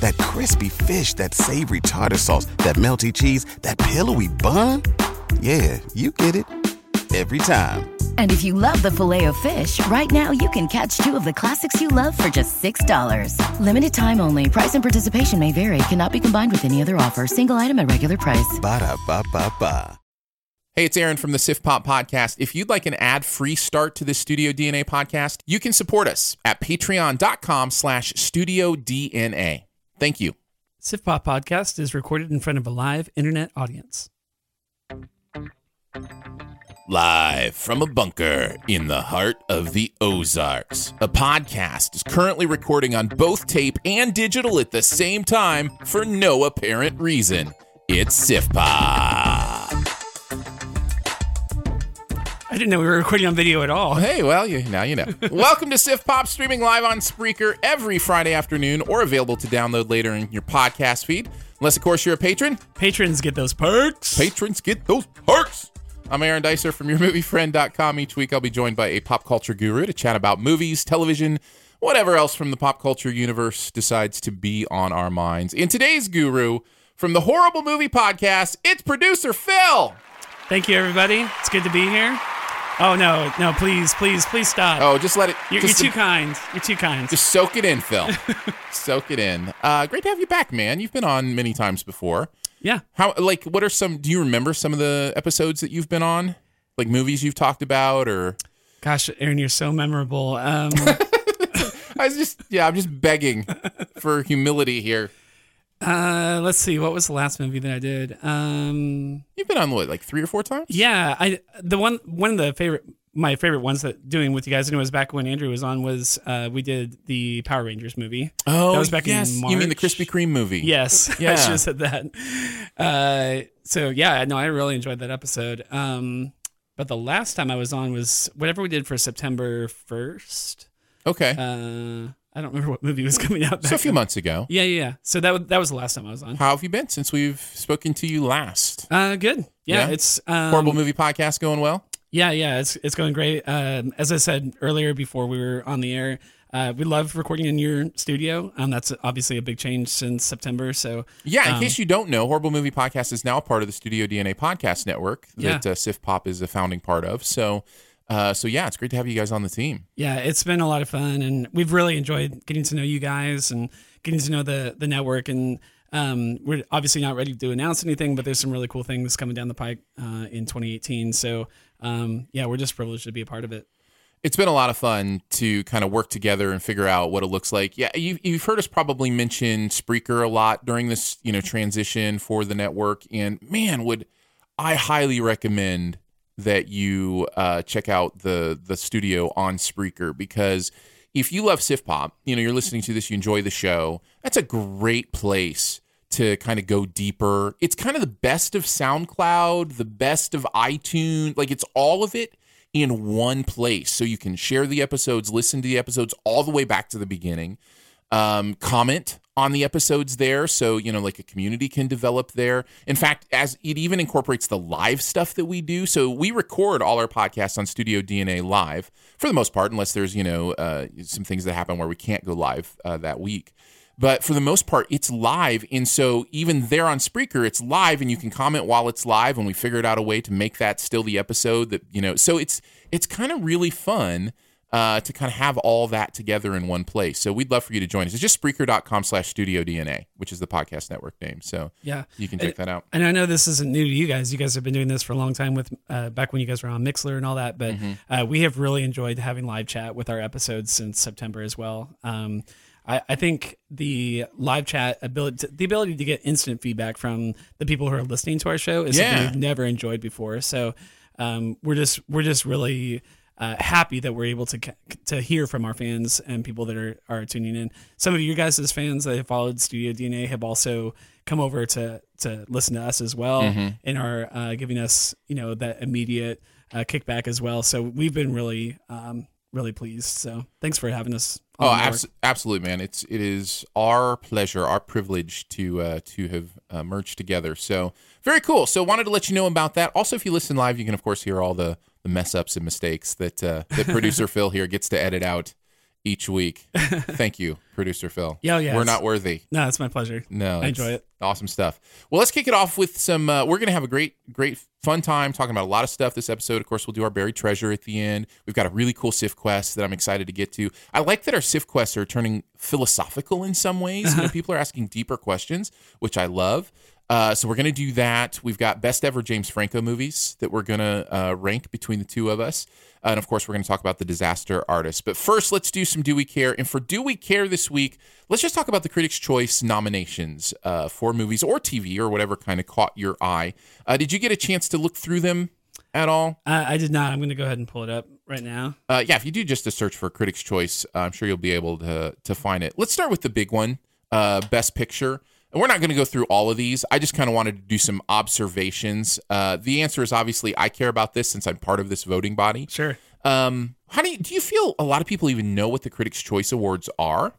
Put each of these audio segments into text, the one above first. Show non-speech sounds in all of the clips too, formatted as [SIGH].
That crispy fish, that savory tartar sauce, that melty cheese, that pillowy bun. Yeah, you get it. Every time. And if you love the filet of fish, right now you can catch two of the classics you love for just $6. Limited time only. Price and participation may vary. Cannot be combined with any other offer. Single item at regular price. Ba da ba ba ba. Hey, it's Aaron from the Sif Pop Podcast. If you'd like an ad-free start to the Studio DNA podcast, you can support us at patreon.com slash studio DNA. Thank you. Sif Pop Podcast is recorded in front of a live internet audience. Live from a bunker in the heart of the Ozarks. A podcast is currently recording on both tape and digital at the same time for no apparent reason. It's Sif I didn't know we were recording on video at all. Hey, well, you, now you know. [LAUGHS] Welcome to Sif Pop, streaming live on Spreaker every Friday afternoon or available to download later in your podcast feed. Unless, of course, you're a patron. Patrons get those perks. Patrons get those perks. I'm Aaron Dicer from YourMovieFriend.com. Each week, I'll be joined by a pop culture guru to chat about movies, television, whatever else from the pop culture universe decides to be on our minds. In today's guru, from the Horrible Movie Podcast, it's producer Phil. Thank you, everybody. It's good to be here. Oh no, no! Please, please, please stop. Oh, just let it. you're, just you're too kind. You're too kind. Just soak it in, Phil. [LAUGHS] soak it in. Uh, great to have you back, man. You've been on many times before. yeah. How like what are some? Do you remember some of the episodes that you've been on? Like movies you've talked about, or Gosh, Aaron, you're so memorable. Um, [LAUGHS] I was just yeah, I'm just begging for humility here. Uh, let's see. What was the last movie that I did? Um, You've been on what, like three or four times? yeah, I the one one of the favorite my favorite ones that doing with you guys and it was back when Andrew was on was uh, we did the Power Rangers movie. Oh, that was back yes. in March. You mean the Krispy Kreme movie? Yes, [LAUGHS] I Yeah. should have said that. Uh, so yeah, no, I really enjoyed that episode. Um, but the last time I was on was whatever we did for September first. Okay. Uh, I don't remember what movie was [LAUGHS] coming out. So a few months ago. Yeah, yeah, yeah. So that was, that was the last time I was on. How have you been since we've spoken to you last? Uh, good. Yeah, Yeah? it's um, Horrible movie podcast going well. Yeah, yeah, it's it's going great. Um, as I said earlier before we were on the air, uh, we love recording in your studio. Um, that's obviously a big change since September. So Yeah, in Um, case you don't know, Horrible Movie Podcast is now part of the Studio DNA podcast network that Yeah. uh, Sif Pop is a founding part of. So, uh, so yeah, it's great to have you guys on the team. Yeah, it's been a lot of fun, and we've really enjoyed getting to know you guys and getting to know the the network. And um, we're obviously not ready to announce anything, but there's some really cool things coming down the pike uh, in 2018. So um, yeah, we're just privileged to be a part of it. It's been a lot of fun to kind of work together and figure out what it looks like. Yeah, you've, you've heard us probably mention Spreaker a lot during this, you know, transition for the network. And man, would I highly recommend that you uh, check out the the studio on Spreaker because if you love Sif Pop, you know, you're listening to this, you enjoy the show. That's a great place to kind of go deeper. It's kind of the best of SoundCloud, the best of iTunes, like it's all of it in one place. So you can share the episodes, listen to the episodes all the way back to the beginning, um, comment on the episodes there. So, you know, like a community can develop there. In fact, as it even incorporates the live stuff that we do. So we record all our podcasts on Studio DNA live for the most part, unless there's, you know, uh, some things that happen where we can't go live uh, that week. But for the most part, it's live. And so even there on Spreaker, it's live and you can comment while it's live. And we figured out a way to make that still the episode that, you know, so it's it's kind of really fun uh, to kind of have all that together in one place. So we'd love for you to join us. It's just Spreaker.com slash Studio DNA, which is the podcast network name. So Yeah, you can check that out. And I know this isn't new to you guys. You guys have been doing this for a long time with uh, back when you guys were on Mixlr and all that. But Mm-hmm. uh, we have really enjoyed having live chat with our episodes since September as well. Um, I, I think the live chat ability, the ability to get instant feedback from the people who are listening to our show is Yeah. something we've never enjoyed before. So um, we're just we're just really uh, happy that we're able to to hear from our fans and people that are are tuning in. Some of you guys as fans that have followed Studio DNA have also come over to to listen to us as well Mm-hmm. and are uh, giving us you know that immediate uh, kickback as well. So we've been really um, really pleased. So thanks for having us. Oh, abs- absolutely, man! It's it is our pleasure, our privilege to uh, to have uh, merged together. So very cool. So wanted to let you know about that. Also, if you listen live, you can of course hear all the the mess ups and mistakes that uh, that producer [LAUGHS] Phil here gets to edit out each week. [LAUGHS] Thank you, producer Phil. Yeah, yeah, we're not worthy. No, it's my pleasure. No, I enjoy it. Awesome stuff. Well, let's kick it off with some. Uh, we're going to have a great, great, fun time talking about a lot of stuff this episode. Of course, we'll do our buried treasure at the end. We've got a really cool Sif quest that I'm excited to get to. I like that our Sif quests are turning philosophical in some ways. You know, [LAUGHS] people are asking deeper questions, which I love. Uh, so we're going to do that. We've got best ever James Franco movies that we're going to uh, rank between the two of us. and of course, we're going to talk about the disaster artist. But first, let's do some Do We Care? And for Do We Care this week, let's just talk about the Critics' Choice nominations uh, for movies or TV or whatever kind of caught your eye. Uh, did you get a chance to look through them at all? Uh, I did not. I'm going to go ahead and pull it up right now. Uh, yeah, if you do just a search for Critics' Choice, uh, I'm sure you'll be able to to find it. Let's start with the big one, uh, Best Picture. And we're not going to go through all of these. I just kind of wanted to do some observations. Uh, the answer is obviously I care about this since I'm part of this voting body. Sure. Um, how do you, do you feel a lot of people even know what the Critics' Choice Awards are?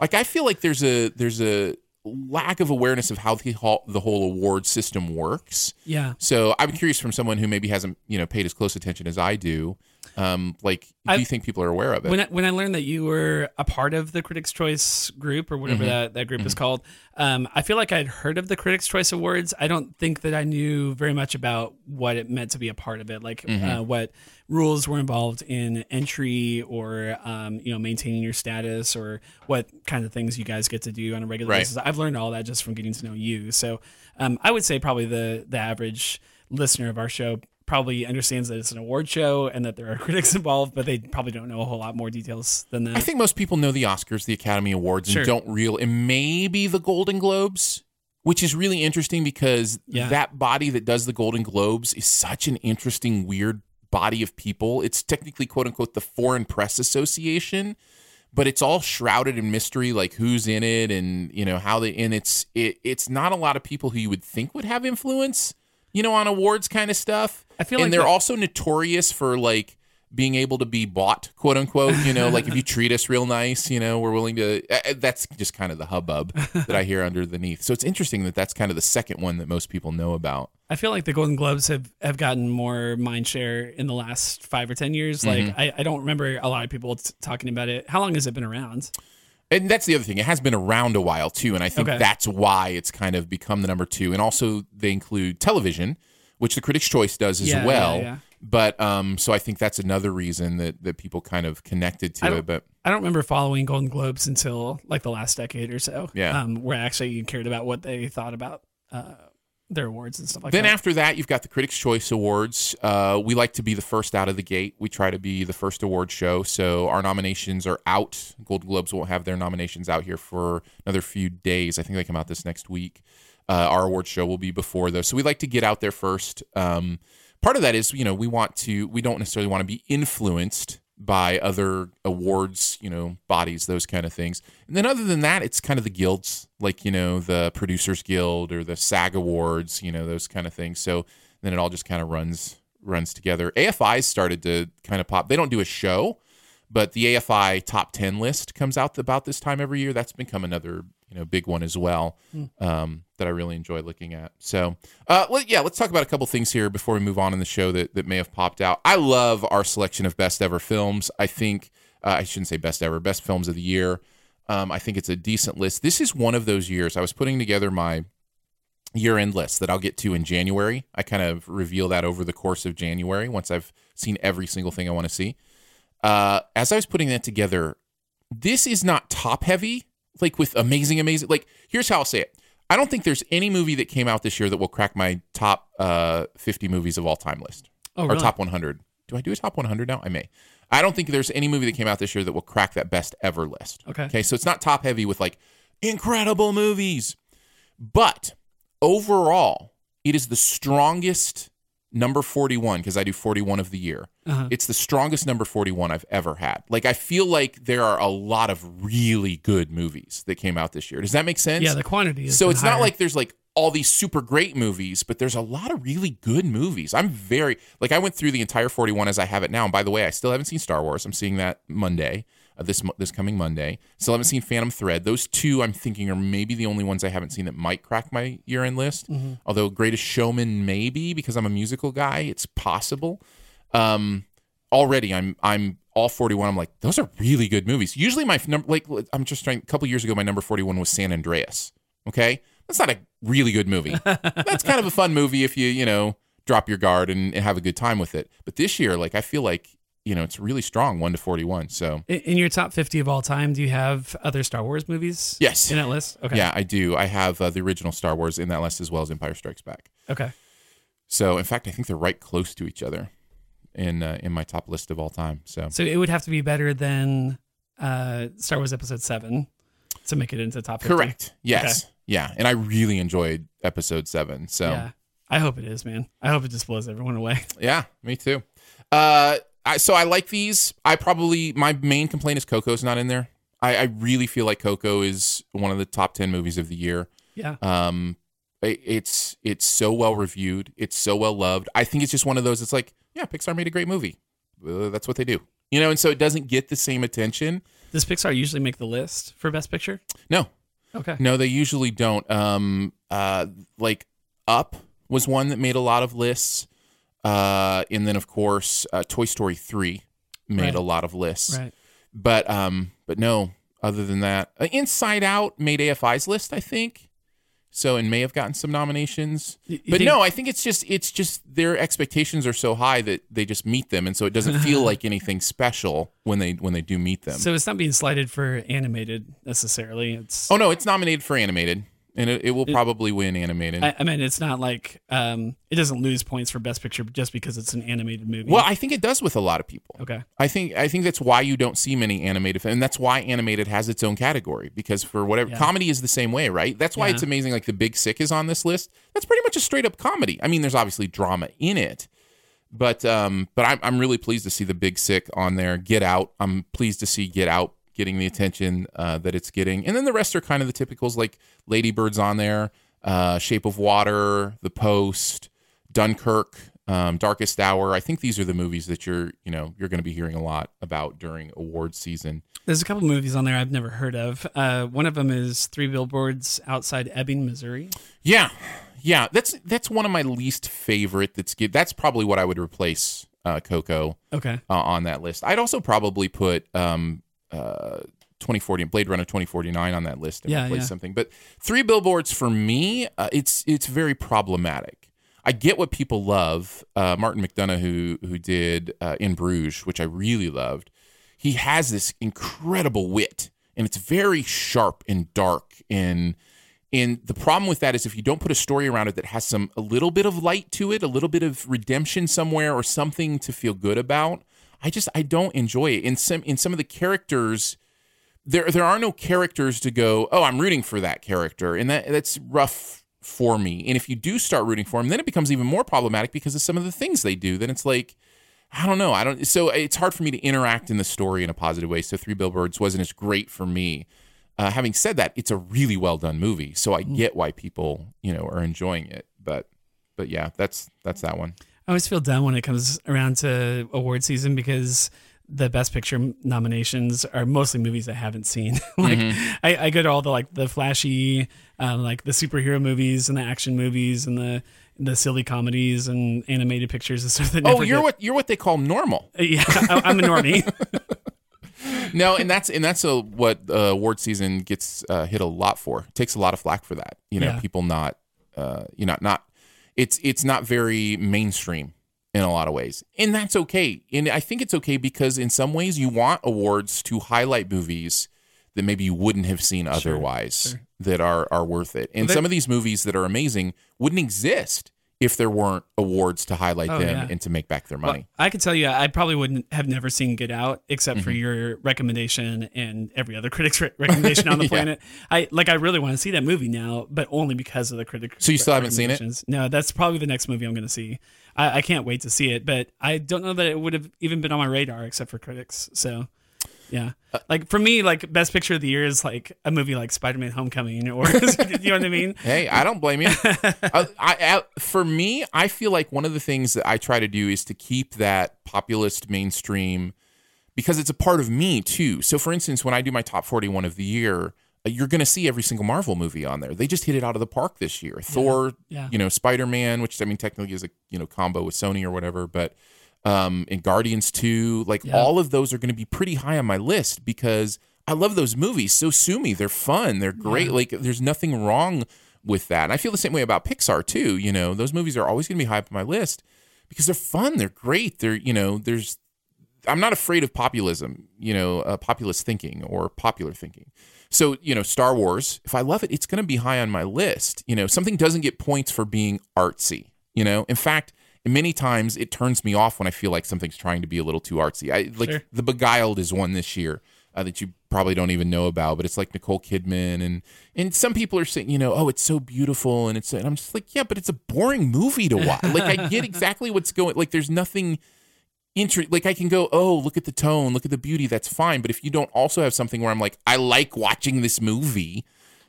Like, I feel like there's a there's a lack of awareness of how the whole, the whole award system works. Yeah. So I'm curious from someone who maybe hasn't you know paid as close attention as I do. Um, like, do I- you think people are aware of it? When I, when I learned that you were a part of the Critics' Choice group or whatever Mm-hmm. that, that group is called, um, I feel like I'd heard of the Critics' Choice Awards. I don't think that I knew very much about what it meant to be a part of it, like Mm-hmm. uh, what rules were involved in entry or um, you know maintaining your status or what kind of things you guys get to do on a regular Right. basis. I've learned all that just from getting to know you. So um, I would say probably the the average listener of our show probably understands that it's an award show and that there are [LAUGHS] critics involved, but they probably don't know a whole lot more details than that. I think most people know the Oscars, the Academy Awards, and don't real and maybe the Golden Globes, which is really interesting because Yeah. that body that does the Golden Globes is such an interesting, weird body of people. It's technically quote unquote the Foreign Press Association, but it's all shrouded in mystery, like who's in it and you know how they. And it's it, it's not a lot of people who you would think would have influence, you know, on awards kind of stuff. I feel and like they're that- also notorious for like being able to be bought, quote unquote. You know, like if you treat us real nice, you know, we're willing to. Uh, that's just kind of the hubbub that I hear underneath. So it's interesting that that's kind of the second one that most people know about. I feel like the Golden Globes have, have gotten more mind share in the last five or ten years. Like Mm-hmm. I, I don't remember a lot of people t- talking about it. How long has it been around? And that's the other thing. It has been around a while too, and I think Okay. that's why it's kind of become the number two. And also, they include television, which the Critics' Choice does as Yeah, well. yeah, yeah. But um, so I think that's another reason that that people kind of connected to it. But I don't remember following Golden Globes until like the last decade or so. Yeah. um, where I actually cared about what they thought about uh, their awards and stuff like then that. Then after that, you've got the Critics' Choice Awards. Uh, we like to be the first out of the gate. We try to be the first award show. So our nominations are out. Golden Globes won't have their nominations out here for another few days. I think they come out this next week. Uh, our award show will be before those. So we like to get out there first. Um, part of that is, you know, we want to, we don't necessarily want to be influenced by other awards, you know, bodies, those kind of things. And then other than that, it's kind of the guilds, like, you know, the Producers Guild or the SAG Awards, you know, those kind of things. So then it all just kind of runs runs together. AFI started to kind of pop. They don't do a show, but the AFI top 10 list comes out about this time every year. That's become another, you know, big one as well um, that I really enjoy looking at. So, uh, well, yeah, let's talk about a couple things here before we move on in the show that, that may have popped out. I love our selection of best ever films. I think, uh, I shouldn't say best ever, best films of the year. Um, I think it's a decent list. This is one of those years. I was putting together my year end list that I'll get to in January. I kind of reveal that over the course of January once I've seen every single thing I want to see. Uh, as I was putting that together, this is not top heavy, like with amazing, amazing. Like, here's how I'll say it I don't think there's any movie that came out this year that will crack my top uh, 50 movies of all time list Oh, or really? top 100. Do I do a top 100 now? I may. I don't think there's any movie that came out this year that will crack that best ever list. Okay. Okay. So it's not top heavy with like incredible movies, but overall, it is the strongest number 41 because I do 41 of the year. Uh-huh. It's the strongest number 41 I've ever had. Like I feel like there are a lot of really good movies that came out this year. Does that make sense? Yeah, the quantity is So it's not like there's like all these super great movies, but there's a lot of really good movies. I'm very like I went through the entire 41 as I have it now. And by the way, I still haven't seen Star Wars. I'm seeing that Monday, uh, this this coming Monday. Still haven't seen Phantom Thread. Those two I'm thinking are maybe the only ones I haven't seen that might crack my year end list. Although Greatest Showman maybe because I'm a musical guy, it's possible. Um, already I'm I'm all 41. I'm like those are really good movies. Usually my number like I'm just trying. A couple years ago, my number 41 was San Andreas. Okay, that's not a really good movie. [LAUGHS] that's kind of a fun movie if you you know drop your guard and, and have a good time with it. But this year, like I feel like you know it's really strong, one to 41. So In, your top 50 of all time, do you have other Star Wars movies? Yes. In that list? Okay. yeah, I do. I have uh, the original Star Wars in that list as well as Empire Strikes Back. Okay. So in fact, I think they're right close to each other in uh, in my top list of all time. So So it would have to be better than uh, Star Wars Episode 7 to make it into top 50. correct. Yes. Yeah, and I really enjoyed Episode Seven. So Yeah. I hope it is, man. I hope it just blows everyone away. [LAUGHS] Yeah, me too. Uh, I, so I like these. I probably my main complaint is Coco's not in there. I, I really feel like Coco is one of the top ten movies of the year. Yeah. Um, it, it's it's so well reviewed. It's so well loved. I think it's just one of those. It's like, yeah, Pixar made a great movie. Uh, that's what they do, you know. And so it doesn't get the same attention. Does Pixar usually make the list for Best Picture? No, Okay. no, they usually don't. Um, uh, like Up was one that made a lot of lists. Uh, and then of course, uh, Toy Story three made Right. a lot of lists. Right. But um, but no. Other than that, uh, Inside Out made AFI's list, I think. So and may have gotten some nominations. You- you but think- no, I think it's just it's just their expectations are so high that they just meet them, and so it doesn't feel [LAUGHS] like anything special when they when they do meet them. So it's not being slighted for animated necessarily. It's oh no, it's nominated for animated, and it, it will probably win animated. I, I mean, it's not like um, it doesn't lose points for Best Picture just because it's an animated movie. well, I think it does with a lot of people. okay. I think I think that's why you don't see many animated, and that's why animated has its own category because for whatever Yeah. comedy is the same way, right? That's why Yeah. it's amazing. Like the Big Sick is on this list. That's pretty much a straight up comedy. I mean, there's obviously drama in it, but um, but I'm I'm really pleased to see the Big Sick on there. Get Out. I'm pleased to see Get Out getting the attention uh, that it's getting, and then the rest are kind of the typicals like Lady Bird's on there, uh, Shape of Water, The Post, Dunkirk, um, Darkest Hour. I think these are the movies that you're you know you're going to be hearing a lot about during award season. There's a couple movies on there I've never heard of. Uh, one of them is Three Billboards Outside Ebbing, Missouri. Yeah, yeah. That's that's one of my least favorite. That's. That's probably what I would replace uh, Coco Okay. uh, on that list. I'd also probably put um, uh, 2040 Blade Runner 2049 on that list and Yeah, replace yeah. something. But Three Billboards for me, uh, it's it's very problematic. I get what people love. Uh, Martin McDonagh, who who did uh, In Bruges, which I really loved, he has this incredible wit, and it's very sharp and dark. And and the problem with that is if you don't put a story around it that has some a little bit of light to it, a little bit of redemption somewhere, or something to feel good about, I just I don't enjoy it. In some in some of the characters, there there are no characters to go. Oh, I'm rooting for that character, and that that's rough for me. And if you do start rooting for them, then it becomes even more problematic because of some of the things they do. Then it's like. I don't know. I don't. So it's hard for me to interact in the story in a positive way. So Three Billboards wasn't as great for me. Uh, having said that, it's a really well done movie, so I get why people you know are enjoying it. But but yeah, that's that's that one. I always feel dumb when it comes around to award season because the best picture nominations are mostly movies I haven't seen. [LAUGHS] like I, I go to all the like the flashy, um, like the superhero movies and the action movies and the the silly comedies and animated pictures and [LAUGHS] stuff that. Oh, you're get- what you're what they call normal. Yeah, I- I'm a normie. [LAUGHS] no, and that's and that's a, what uh, award season gets uh, hit a lot for. It takes a lot of flack for that. You know, Yeah. people not, uh, you know, not. It's it's not very mainstream in a lot of ways, and that's okay. And I think it's okay because in some ways you want awards to highlight movies that maybe you wouldn't have seen otherwise that are are worth it. And Well, there- some of these movies that are amazing wouldn't exist if there weren't awards to highlight Oh, them yeah. and to make back their Well, money. I could tell you, I probably wouldn't have never seen Get Out except Mm-hmm. for your recommendation and every other [LAUGHS] critic's re- [LAUGHS] recommendation on the Yeah. planet. I like. I really want to see that movie now, but only because of the critic. So you still haven't seen it? No, that's probably the next movie I'm going to see. I, I can't wait to see it, but I don't know that it would have even been on my radar except for critics. So. Yeah, Uh, like for me, like best picture of the year is like a movie like Spider-Man: Homecoming, or [LAUGHS] you know what I mean? Hey, I don't blame you. I, [LAUGHS] I, I, for me, I feel like one of the things that I try to do is to keep that populist mainstream because it's a part of me too. So, for instance, when I do my top 41 of the year, uh, you're going to see every single Marvel movie on there. They just hit it out of the park this year. Thor, yeah. you know, Spider Man, which I mean, technically is a you know combo with Sony or whatever, but um, and Guardians 2, like Yeah. all of those are going to be pretty high on my list because I love those movies. So sue me. They're fun. They're great. Like there's nothing wrong with that. And I feel the same way about Pixar too. You know, those movies are always going to be high up on my list because they're fun. They're great. They're, you know, there's, I'm not afraid of populism, you know, uh, populist thinking or popular thinking. So, you know, Star Wars, if I love it, it's going to be high on my list. You know, something doesn't get points for being artsy, you know? In fact, many times it turns me off when I feel like something's trying to be a little too artsy. I like Sure. The Beguiled is one this year uh, that you probably don't even know about, but it's like Nicole Kidman and and some people are saying, you know, oh, it's so beautiful and it's and I'm just like, yeah, but it's a boring movie to watch. like I get [LAUGHS] exactly what's going like there's nothing inter- like I can go, oh, look at the tone, look at the beauty, that's fine. But if you don't also have something where I'm like, I like watching this movie,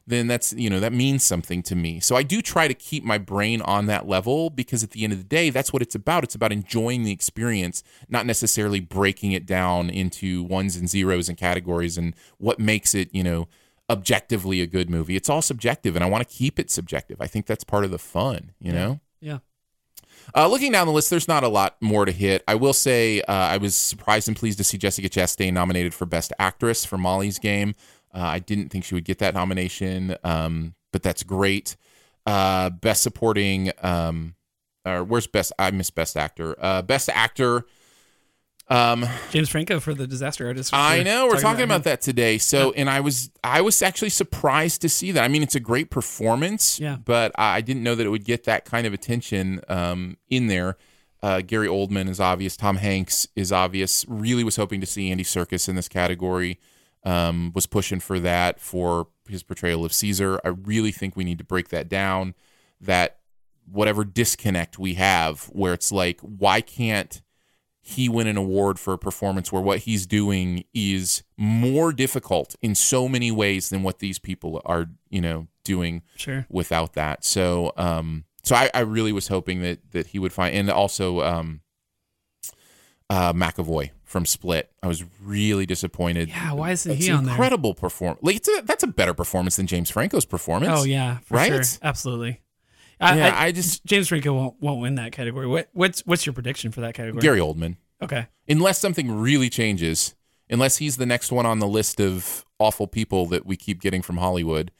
then that's you know that means something to me. So I do try to keep my brain on that level because at the end of the day, that's what it's about. It's about enjoying the experience, not necessarily breaking it down into ones and zeros and categories and what makes it you know objectively a good movie. It's all subjective, and I want to keep it subjective. I think that's part of the fun, you know. Yeah. Uh, looking down the list, there's not a lot more to hit. I will say uh, I was surprised and pleased to see Jessica Chastain nominated for Best Actress for Molly's Game. Uh, I didn't think she would get that nomination, um, but that's great. Uh, best Supporting, um, or where's Best? I missed Best Actor. Uh, best Actor. Um, James Franco for the Disaster Artist. I know we're talking about him. that today. So, and I was I was actually surprised to see that. I mean, it's a great performance, Yeah. but I I didn't know that it would get that kind of attention um, in there. Uh, Gary Oldman is obvious. Tom Hanks is obvious. Really was hoping to see Andy Serkis in this category. Um, was pushing for that for his portrayal of Caesar. I really think we need to break that down. That whatever disconnect we have, where it's like, why can't he win an award for a performance where what he's doing is more difficult in so many ways than what these people are, you know, doing Sure. without that. So, um, so I, I really was hoping that that he would find, and also um, uh, McAvoy from Split. I was really disappointed. Yeah, why isn't he on there? incredible performance. Like it's a, that's a better performance than James Franco's performance. Oh yeah, for Right? sure. Absolutely. I, Yeah, I, I just- James Franco won't won't win that category. What what's what's your prediction for that category? Gary Oldman. Okay. unless something really changes, unless he's the next one on the list of awful people that we keep getting from Hollywood,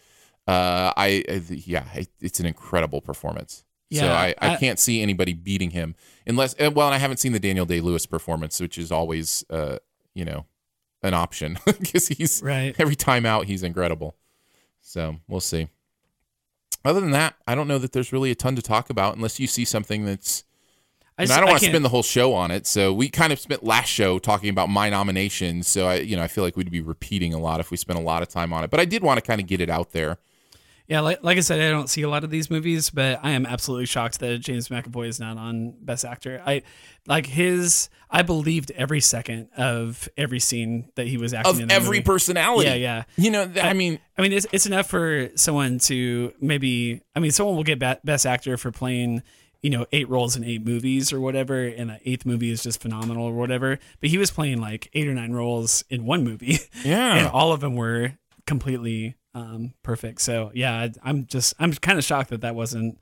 uh, I, I yeah, it, it's an incredible performance. So I, I, I- can't see anybody beating him unless well, and I haven't seen the Daniel Day Lewis performance, which is always uh, you know an option [LAUGHS] because he's Right. every time out he's incredible. So we'll see. Other than that, I don't know that there's really a ton to talk about unless you see something that's I, and just- I don't want to spend the whole show on it. So we kind of spent last show talking about my nominations. So I, you know, I feel like we'd be repeating a lot if we spent a lot of time on it. But I did want to kind of get it out there. Yeah, like, like I said, I don't see a lot of these movies, but I am absolutely shocked that James McAvoy is not on Best Actor. I like his. I believed every second of every scene that he was acting Of in every movie. personality. Yeah, yeah. You know, th- I mean, I mean, it's, it's enough for someone to maybe. I mean, someone will get Best Actor for playing, you know, eight roles in eight movies or whatever, and the eighth movie is just phenomenal or whatever. But he was playing like eight or nine roles in one movie, Yeah. [LAUGHS] and all of them were completely um, perfect. So yeah, I, I'm just I'm kind of shocked that that wasn't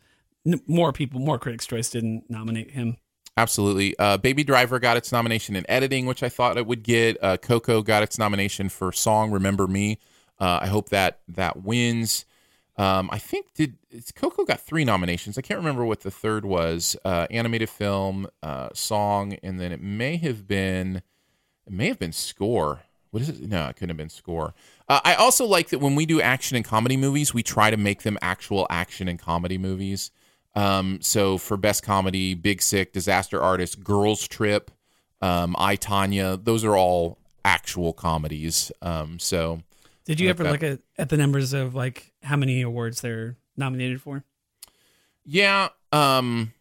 more people, more critics' choice didn't nominate him. absolutely. Uh, Baby Driver got its nomination in editing, which I thought it would get. Uh, Coco got its nomination for song "Remember Me." Uh, I hope that that wins. Um, I think did Coco got three nominations. I can't remember what the third was. Uh, animated film, uh, song, and then it may have been it may have been score. What is it? No, it couldn't have been score. Uh, I also like that when we do action and comedy movies, we try to make them actual action and comedy movies. Um, so for best comedy, Big Sick, Disaster Artist, Girls Trip, um, I Tonya, those are all actual comedies. Um, so Did you I ever like look at, at the numbers of like how many awards they're nominated for? yeah, um,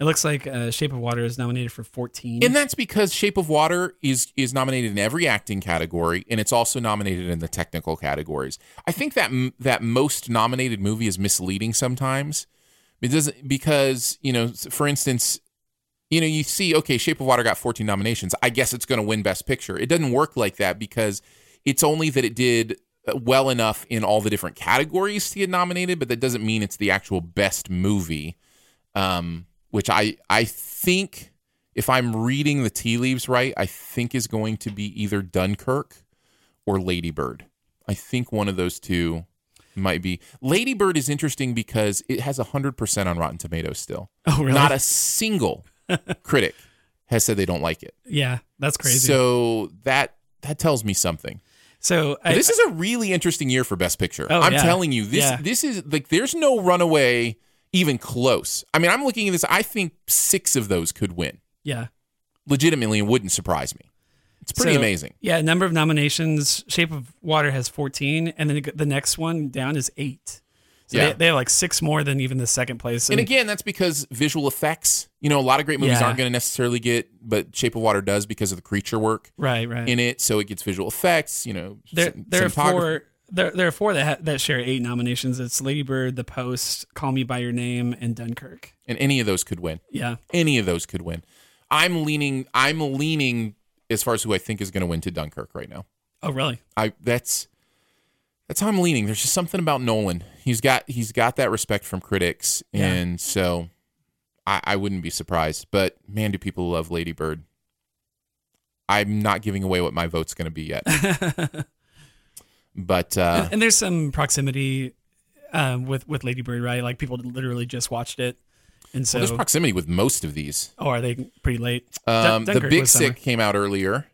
It looks like uh, Shape of Water is nominated for 14. and that's because Shape of Water is is nominated in every acting category, and it's also nominated in the technical categories. I think that that most nominated movie is misleading sometimes. It doesn't because you know, for instance, you know, you see, okay, Shape of Water got 14 nominations. I guess it's going to win Best Picture. It doesn't work like that because it's only that it did uh, well enough in all the different categories to get nominated, but that doesn't mean it's the actual best movie. Um, which I I think if I'm reading the tea leaves right, I think is going to be either Dunkirk or Lady Bird. I think one of those two might be. Lady Bird is interesting because it has 100% on Rotten Tomatoes still. oh, really? Not a single [LAUGHS] critic has said they don't like it. yeah, that's crazy. So that that tells me something. So I, this is a really interesting year for Best Picture. Oh, I'm yeah. telling you, this Yeah. this is like there's no runaway even close. I mean, I'm looking at this. I think six of those could win yeah. legitimately, and wouldn't surprise me. It's pretty So, amazing. Yeah, number of nominations. Shape of Water has 14, and then the next one down is eight. So Yeah. they, they have like six more than even the second place. And again, that's because visual effects. You know, a lot of great movies Yeah. aren't going to necessarily get, but Shape of Water does because of the creature work right, right. in it. So it gets visual effects. You know, there, there are four. There, there are four that ha- that share eight nominations. It's Lady Bird, The Post, Call Me by Your Name, and Dunkirk. and any of those could win. Yeah, Any of those could win. I'm leaning. I'm leaning as far as who I think is going to win to Dunkirk right now. Oh, really? I that's that's how I'm leaning. There's just something about Nolan. He's got he's got that respect from critics, Yeah. and so I, I wouldn't be surprised. But man, do people love Lady Bird? I'm not giving away what my vote's going to be yet. [LAUGHS] but uh, and, and there's some proximity um, with with Lady Bird, right? Like people literally just watched it, and so well, there's proximity with most of these. oh, are they pretty late? Dun- Um, the Big summer. Sick came out earlier.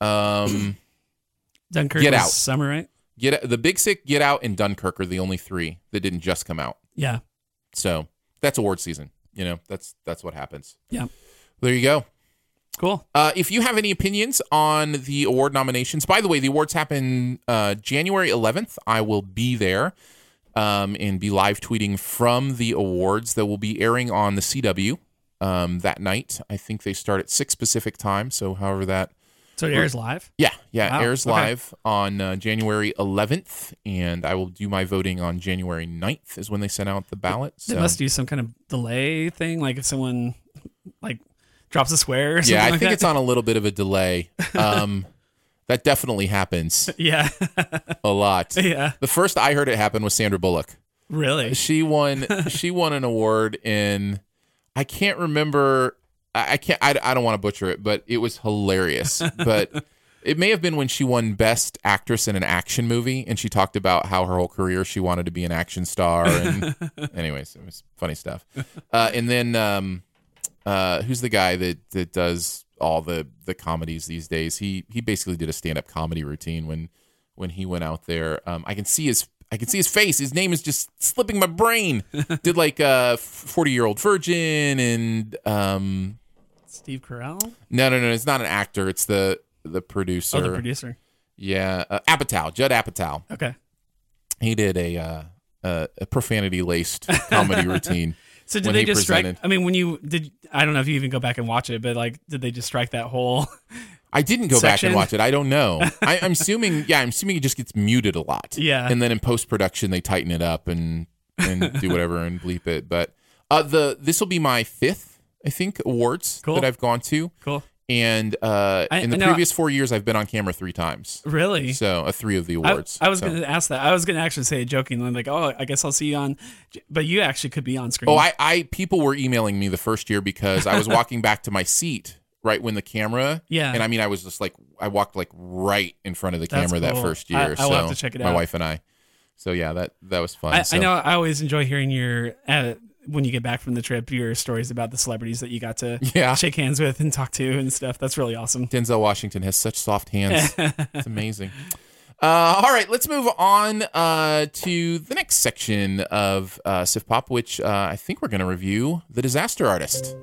Um, [CLEARS THROAT] Dunkirk Get Out. summer, right? Get the Big Sick, Get Out, and Dunkirk are the only three that didn't just come out. Yeah, So that's award season. You know, that's that's what happens. yeah, There you go. Cool. Uh, if you have any opinions on the award nominations, by the way, the awards happen uh, January 11th. I will be there um, and be live tweeting from the awards that will be airing on the CW um, that night. I think they start at 6 Pacific time. So, however, that. So it airs live. Yeah, yeah, Wow, airs okay. live on uh, January 11th, and I will do my voting on January 9th, is when they send out the ballot. They So. must do some kind of delay thing, like if someone like drops a swear. Or something yeah, I like think that. it's on a little bit of a delay. [LAUGHS] Um, that definitely happens Yeah, a lot. [LAUGHS] yeah, The first I heard it happen was Sandra Bullock. really. She won. [LAUGHS] she won an award in. I can't remember. I I can't. I, I don't want to butcher it, but it was hilarious. But it may have been when she won Best Actress in an Action Movie, and she talked about how her whole career she wanted to be an action star. And anyways, it was funny stuff. Uh, and then um, uh, who's the guy that that does all the the comedies these days? He he basically did a stand up comedy routine when when he went out there. Um, I can see his I can see his face. His name is just slipping my brain. [LAUGHS] did like a forty year old virgin and um, Steve Carell. no no no it's not an actor. It's the the producer. Oh, the producer. Yeah, uh, Apatow, Judd Apatow. Okay. He did a uh, a, a profanity laced comedy [LAUGHS] routine. So did they he just strike? I mean, when you did, I don't know if you even go back and watch it, but like, did they just strike that whole? I didn't go back and watch it. I don't know. [LAUGHS] I, I'm assuming. Yeah, I'm assuming it just gets muted a lot. Yeah. and then in post production they tighten it up and and do whatever and bleep it. But uh, the this will be my fifth, I think, awards Cool. that I've gone to, Cool. And uh, I- in the I previous four years I've been on camera three times. Really? So uh, three of the awards. I was So- going to ask that. I was going to actually say jokingly, like, "Oh, I guess I'll see you on," but you actually could be on screen. Oh, I, I people were emailing me the first year because I was [LAUGHS] walking back to my seat right when the camera. Yeah. And I mean, I was just like, I walked like right in front of the That's camera that cool. first I- year. I will so have to check it out. My wife and I. So yeah, that that was fun. I, so. I know. I always enjoy hearing your uh, when you get back from the trip, your stories about the celebrities that you got to Yeah. shake hands with and talk to and stuff. That's really awesome. Denzel Washington has such soft hands. [LAUGHS] it's amazing. Uh, all right, let's move on uh, to the next section of uh, Sif Pop, which uh, I think we're going to review The Disaster Artist.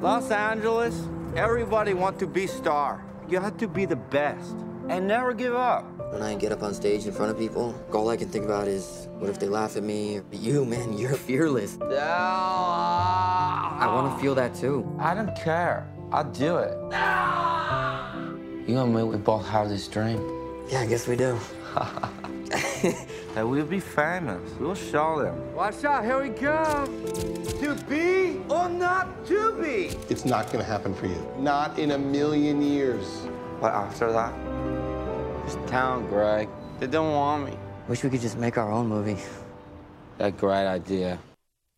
Los Angeles, everybody want to be star. You have to be the best and never give up. When I get up on stage in front of people, all I can think about is what if they laugh at me? You, man, [LAUGHS] you're fearless. I want to feel that too. I don't care. I'll do it. You and me, we both have this dream. Yeah, I guess we do. [LAUGHS] That we'll be famous. We'll show them. Watch out, here we come. To be or not to be. It's not going to happen for you. Not in a million years. But after that, this town, Greg, they don't want me. Wish we could just make our own movie. That great idea.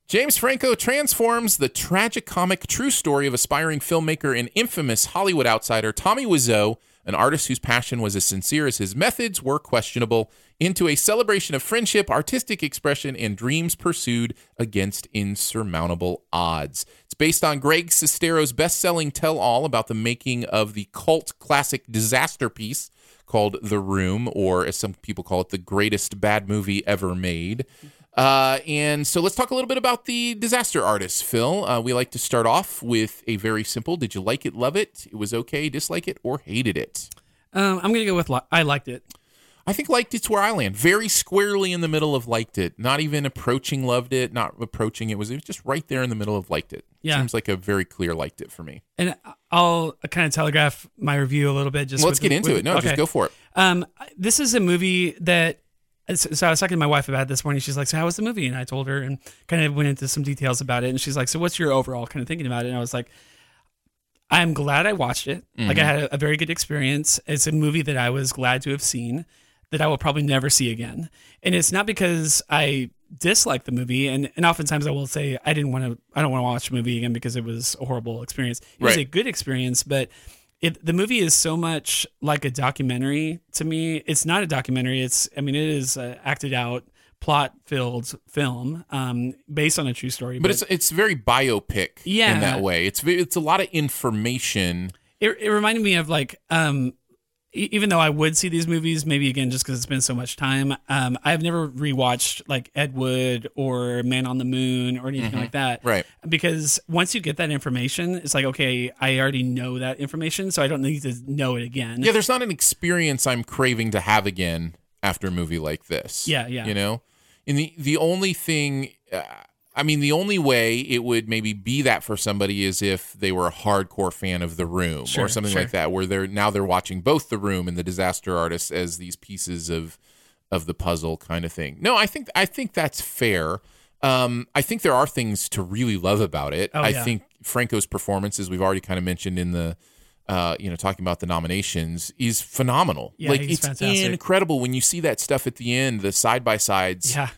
James Franco transforms the tragicomic true story of aspiring filmmaker and infamous Hollywood outsider Tommy Wiseau, an artist whose passion was as sincere as his methods were questionable, into a celebration of friendship, artistic expression, and dreams pursued against insurmountable odds. It's based on Greg Sestero's best selling tell all about the making of the cult classic disaster piece called The Room, or as some people call it, the greatest bad movie ever made. Uh, and so let's talk a little bit about the disaster artist, Phil. Uh, we like to start off with a very simple did you like it, love it, it was okay, dislike it, or hated it? Um, I'm gonna go with li- I liked it. I think liked it's where I land. Very squarely in the middle of liked it. Not even approaching loved it, not approaching it was it was just right there in the middle of liked it. Yeah. Seems like a very clear liked it for me. And I'll kind of telegraph my review a little bit. Just let's with- get into with- it. No, okay. just go for it. Um, this is a movie that. So I was talking to my wife about this morning. She's like, "So how was the movie?" And I told her and kind of went into some details about it. And she's like, "So what's your overall kind of thinking about it?" And I was like, "I'm glad I watched it. Like I had a, a very good experience. It's a movie that I was glad to have seen, that I will probably never see again. And it's not because I dislike the movie. And and oftentimes I will say I didn't want to. I don't want to watch a movie again because it was a horrible experience. It was a good experience, but it, the movie is so much like a documentary to me. It's not a documentary. It's I mean it is acted out plot filled film um, based on a true story. But it's it's very biopic Yeah. in that way. It's it's a lot of information. it, it reminded me of like um even though I would see these movies maybe again just because it's been so much time um I've never rewatched like Ed Wood or Man on the Moon or anything like that Right. because once you get that information it's like okay I already know that information so I don't need to know it again Yeah, there's not an experience I'm craving to have again after a movie like this. Yeah, yeah. You know, and the the only thing, uh, I mean, the only way it would maybe be that for somebody is if they were a hardcore fan of The Room Sure, or something sure. like that, where they're now they're watching both The Room and The Disaster Artist as these pieces of of the puzzle kind of thing. No, I think I think that's fair. Um, I think there are things to really love about it. Oh, I yeah. think Franco's performance, as we've already kind of mentioned in the, uh, you know, talking about the nominations, is phenomenal. Yeah, like it's fantastic. incredible when you see that stuff at the end, the side by sides. yeah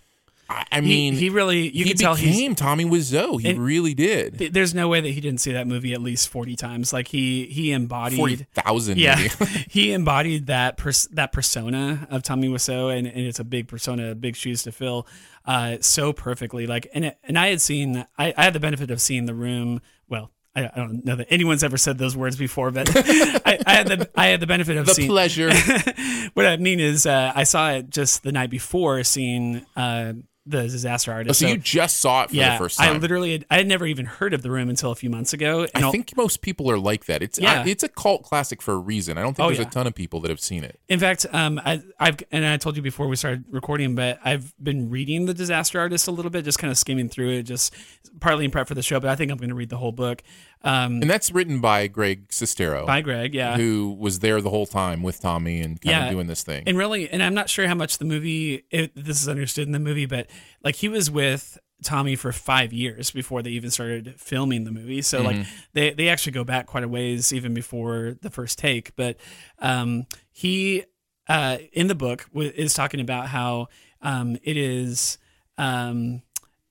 I, I He- mean, he really- you he can tell he became Tommy Wiseau. He And- really did. Th- there's no way that he didn't see that movie at least 40 times like he he embodied Forty thousand. yeah, [LAUGHS] he embodied that pers- that persona of Tommy Wiseau, and, and it's a big persona, big shoes to fill, uh, so perfectly. Like, and it, and I had seen, I, I had the benefit of seeing the room. Well, I, I don't know that anyone's ever said those words before, but [LAUGHS] I, I had the I had the benefit of seeing the seeing. pleasure. [LAUGHS] what I mean is, uh, I saw it just the night before seeing uh, the Disaster Oh, Artist. so you just saw it for yeah, the first time. I literally had, I had never even heard of the room until a few months ago. And I I'll- think most people are like that. It's Yeah. I, it's a cult classic for a reason. I don't think Oh, there's yeah. a ton of people that have seen it. In fact, um, I, I've and I told you before we started recording, but I've been reading the Disaster Artist a little bit, just kind of skimming through it, just partly in prep for the show. But I think I'm going to read the whole book. Um, And that's written by Greg Sestero, by Greg, yeah, who was there the whole time with Tommy and kind Yeah. of doing this thing. and really, and I'm not sure how much the movie it, this is understood in the movie, but like he was with Tommy for five years before they even started filming the movie. So like they they actually go back quite a ways even before the first take. But um, he uh, in the book w- is talking about how um, it is. Um,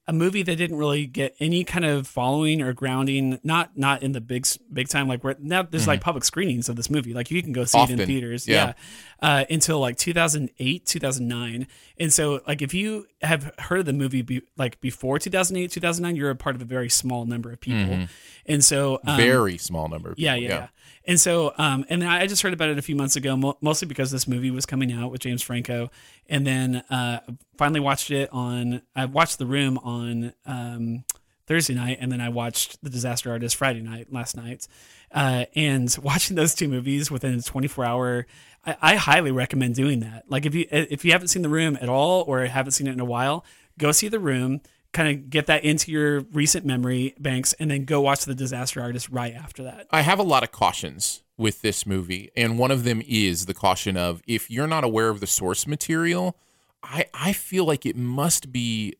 a movie that didn't really get any kind of following or grounding. Not not in the big big time. Like where now there's like public screenings of this movie. Like you can go see it Mm-hmm. In theaters. yeah. Uh, until like 2008, 2009. And so like if you have heard of the movie be, like before 2008, 2009, you're a part of a very small number of people. And so um, Very small number. Of yeah, yeah, yeah. And so, um, and then I just heard about it a few months ago, mo- mostly because this movie was coming out with James Franco, and then uh, finally watched it on. I watched The Room on um, Thursday night, and then I watched The Disaster Artist Friday night last night. Uh, and [LAUGHS] watching those two movies within a 24 hour, I, I highly recommend doing that. Like if you if you haven't seen The Room at all or haven't seen it in a while, go see The Room. Kind of get that into your recent memory banks, and then go watch The Disaster Artist right after that. I have a lot of cautions with this movie, and one of them is the caution of if you're not aware of the source material, I I feel like it must be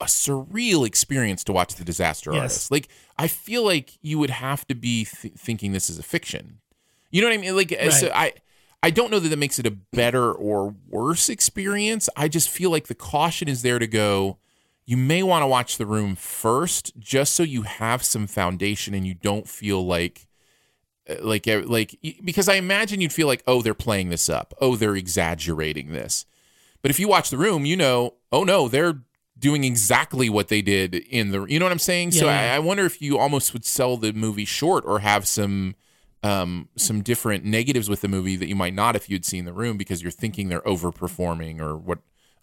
a surreal experience to watch the disaster Yes. artist. Like I feel like you would have to be th- thinking this is a fiction. You know what I mean? Like uh, so I I don't know that that makes it a better or worse experience. I just feel like the caution is there to go you may want to watch the room first just so you have some foundation and you don't feel like uh, like uh, like because I imagine you'd feel like oh they're playing this up. Oh they're exaggerating this. But if you watch the room, you know, oh no, they're doing exactly what they did in the you know what I'm saying? so I. I wonder if you almost would sell the movie short or have some um some different negatives with the movie that you might not if you'd seen the room because you're thinking they're overperforming or what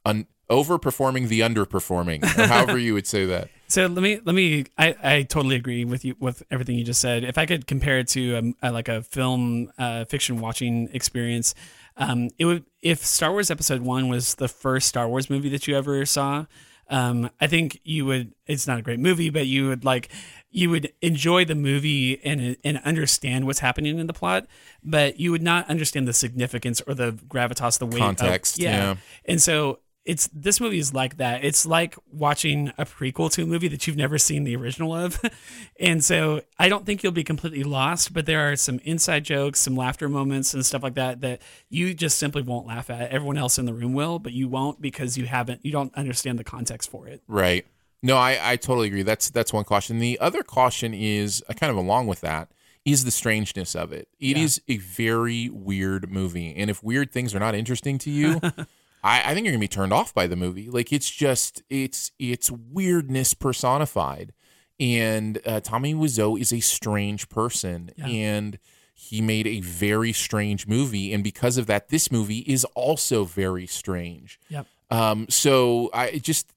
un, overperforming the underperforming or however you would say that. [LAUGHS] So let me let me. I, I totally agree with you with everything you just said. If I could compare it to um, like a film uh, fiction watching experience, um, it would if Star Wars Episode One was the first Star Wars movie that you ever saw. Um, I think you would. It's not a great movie, but you would like you would enjoy the movie and and understand what's happening in the plot, but you would not understand the significance or the gravitas, the weight, of- Context, yeah. and so it's this movie is like that. It's like watching a prequel to a movie that you've never seen the original of. [LAUGHS] and so I don't think you'll be completely lost, but there are some inside jokes, some laughter moments and stuff like that that you just simply won't laugh at. Everyone else in the room will, but you won't because you haven't you don't understand the context for it. Right. No, I, I totally agree. That's that's one caution. The other caution is uh, kind of along with that is the strangeness of it. It is a very weird movie, and if weird things are not interesting to you, [LAUGHS] I, I think you're gonna be turned off by the movie. Like it's just it's it's weirdness personified, and uh, Tommy Wiseau is a strange person, and he made a very strange movie, and because of that, this movie is also very strange. Yep. Um, so I just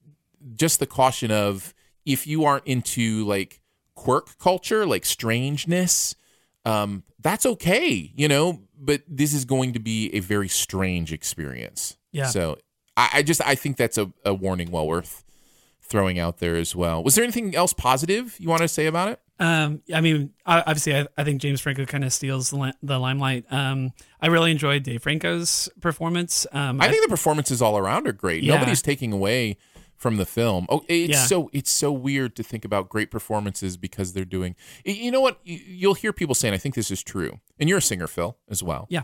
just the caution of if you aren't into like quirk culture, like strangeness, um, that's okay, you know. But this is going to be a very strange experience. Yeah. So I, I just I think that's a, a warning well worth throwing out there as well. Was there anything else positive you want to say about it? Um, I mean, obviously, I, I think James Franco kind of steals the, li- the limelight. Um, I really enjoyed Dave Franco's performance. Um, I think the performances all around are great. Yeah. Nobody's taking away from the film. Oh, it's Yeah. so it's so weird to think about great performances because they're doing. You know what? You'll hear people saying, "I think this is true," and you're a singer, Phil, as well. Yeah.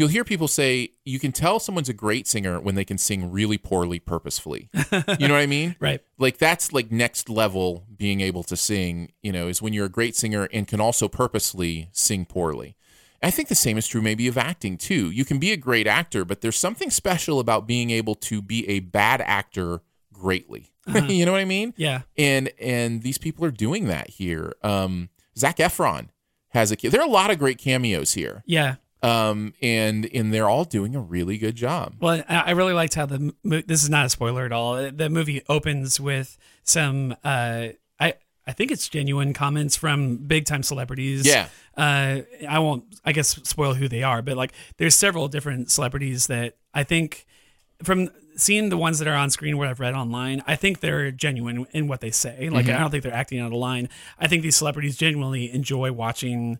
You'll hear people say you can tell someone's a great singer when they can sing really poorly purposefully. you know what I mean? [LAUGHS] Right. Like that's like next level being able to sing, you know, is when you're a great singer and can also purposely sing poorly. I think the same is true maybe of acting too. You can be a great actor, but there's something special about being able to be a bad actor greatly. [LAUGHS] you know what I mean? Yeah. And and these people are doing that here. Um Zac Efron has a there are a lot of great cameos here. Yeah. Um and and they're all doing a really good job. Well, I I really liked how the this is not a spoiler at all. The movie opens with some uh, I I think it's genuine comments from big time celebrities. Yeah. Uh, I won't I guess spoil who they are, but like there's several different celebrities that I think from seeing the ones that are on screen what I've read online, I think they're genuine in what they say. Like I don't think they're acting out of line. I think these celebrities genuinely enjoy watching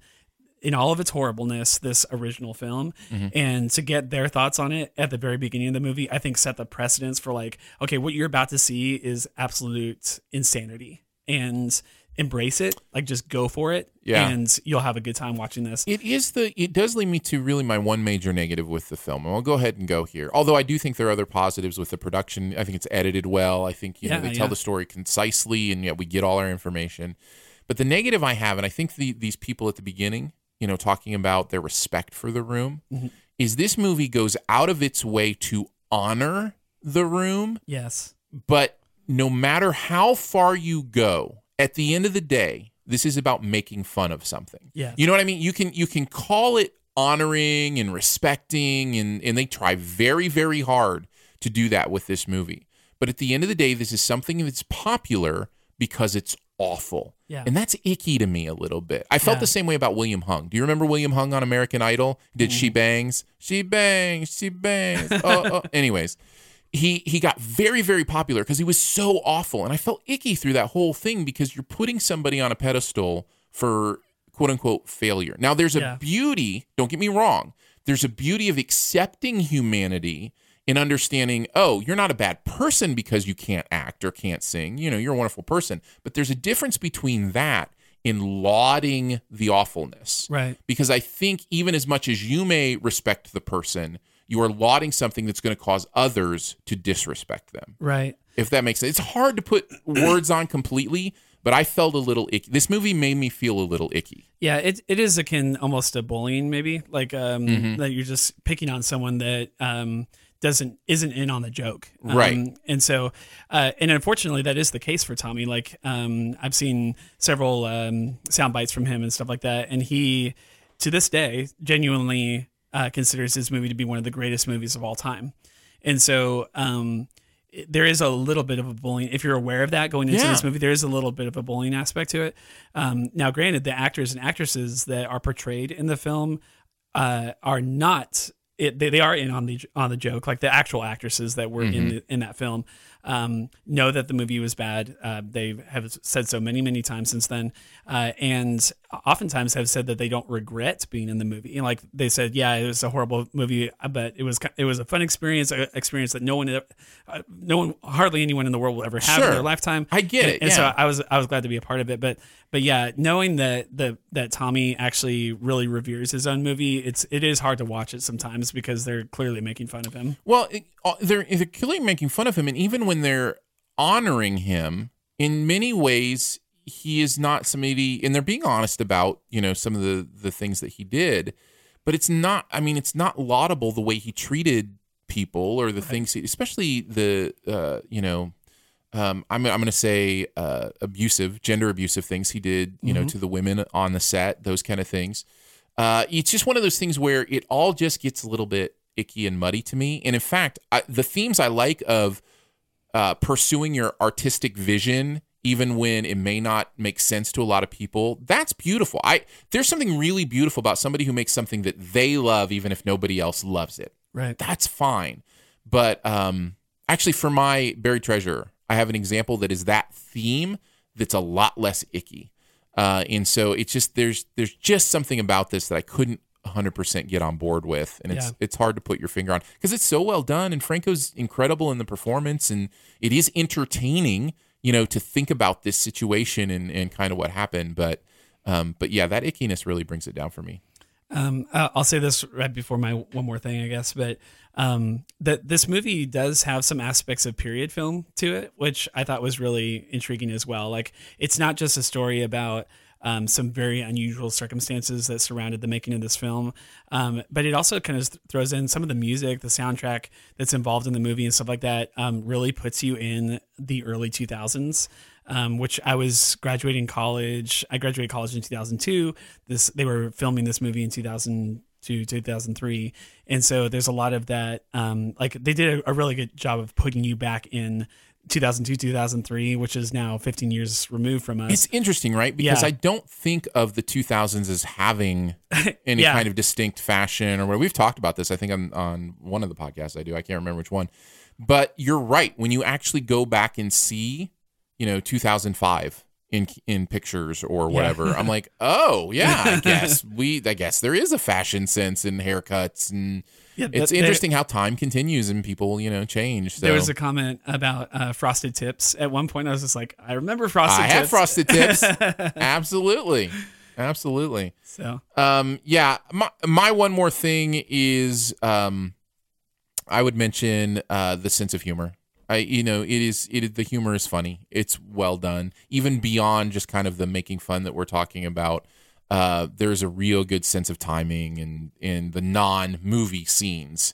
in all of its horribleness this original film mm-hmm. and to get their thoughts on it at the very beginning of the movie i think set the precedence for like okay what you're about to see is absolute insanity and embrace it, like just go for it, Yeah. and you'll have a good time watching this. It is the. It does lead me to really my one major negative with the film, and I'll go ahead and go here. Although I do think there are other positives with the production. I think it's edited well. I think you know they tell yeah. the story concisely, and yet we get all our information. But the negative I have, and I think the, these people at the beginning, you know, talking about their respect for the room, Mm-hmm. is this movie goes out of its way to honor the room Yes. but no matter how far you go, at the end of the day, this is about making fun of something. Yes. You know what I mean? You can you can call it honoring and respecting and and they try very very hard to do that with this movie. But at the end of the day, this is something that's popular because it's awful. Yeah. And that's icky to me a little bit. I felt Yeah. the same way about William Hung. Do you remember William Hung on American Idol? Did Mm-hmm. She Bangs? She bangs, she bangs. oh, oh. [LAUGHS] Anyways, he he got very very popular because he was so awful and i felt icky through that whole thing because you're putting somebody on a pedestal for quote unquote failure now there's a Yeah. beauty don't get me wrong there's a beauty of accepting humanity and understanding oh you're not a bad person because you can't act or can't sing you know you're a wonderful person but there's a difference between that and lauding the awfulness Right. because I think even as much as you may respect the person, you are lauding something that's going to cause others to disrespect them. Right. If that makes sense, it's hard to put [CLEARS THROAT] words on completely, but I felt a little icky. This movie made me feel a little icky. Yeah, it it is akin almost to bullying, maybe like um, Mm-hmm. that you're just picking on someone that um, doesn't isn't in on the joke, um, Right. And so, uh, and unfortunately, that is the case for Tommy. Like, um, I've seen several um, sound bites from him and stuff like that, and he, to this day, genuinely uh, considers this movie to be one of the greatest movies of all time. And so, um, there is a little bit of a bullying. If you're aware of that going into Yeah. this movie, there is a little bit of a bullying aspect to it. Um, now, granted, the actors and actresses that are portrayed in the film uh, are not. It, they, they are in on the on the joke, like the actual actresses that were in mm-hmm. the, in that film um, know that the movie was bad. Uh, they have said so many many times since then, uh, and oftentimes have said that they don't regret being in the movie. And like they said, yeah, it was a horrible movie, but it was it was a fun experience, an experience that no one, uh, no one, hardly anyone in the world will ever have in their lifetime. I get And- it, And so. I was I was glad to be a part of it. But but yeah, knowing that the that Tommy actually really reveres his own movie, it's it is hard to watch it sometimes because they're clearly making fun of him. Well, it, uh, they're they're clearly making fun of him, and even when they're honoring him, in many ways, he is not somebody, and they're being honest about you know some of the the things that he did, but it's not. I mean, it's not laudable the way he treated people or the things, he, especially the uh, you know. Um, I'm, I'm going to say uh, abusive, gender abusive things he did, you know, to the women on the set, those kind of things. Uh, it's just one of those things where it all just gets a little bit icky and muddy to me. And in fact, I, the themes I like of uh, pursuing your artistic vision, even when it may not make sense to a lot of people, that's beautiful. I there's something really beautiful about somebody who makes something that they love, even if nobody else loves it. Right. That's fine. But um, actually, for my buried treasure, I have an example that is that theme that's a lot less icky. Uh, and so it's just there's there's just something about this that I couldn't 100% get on board with and it's Yeah. it's hard to put your finger on because it's so well done and Franco's incredible in the performance and it is entertaining you know to think about this situation and and kind of what happened but um but yeah that ickiness really brings it down for me Um, I'll say this right before my one more thing, I guess, but um, that this movie does have some aspects of period film to it, which I thought was really intriguing as well. Like, it's not just a story about um, some very unusual circumstances that surrounded the making of this film, um, but it also kind of throws in some of the music, the soundtrack that's involved in the movie, and stuff like that. Um, really puts you in the early 2000s um, which I was graduating college. I graduated college in 2002. This they were filming this movie in 2002, 2003, and so there's a lot of that. Um, like they did a, a really good job of putting you back in 2002, 2003, which is now 15 years removed from us. It's interesting, right? Because Yeah. I don't think of the 2000s as having [LAUGHS] any Yeah. kind of distinct fashion or what we've talked about this. I think on on one of the podcasts I do. I can't remember which one. But you're right. When you actually go back and see, you know, 2005 in in pictures or whatever. I'm like, oh yeah, I [LAUGHS] guess we I guess there is a fashion sense in haircuts and Yeah, it's interesting how time continues and people you know change. So There was a comment about uh, frosted tips. At one point, I was just like, I remember frosted I tips. have frosted tips. [LAUGHS] Absolutely, absolutely. So Um, yeah, my my one more thing is um, I would mention uh, the sense of humor. I you know it is it is, the humor is funny. It's well done, even beyond just kind of the making fun that we're talking about. Uh, there's a real good sense of timing and in the non movie scenes.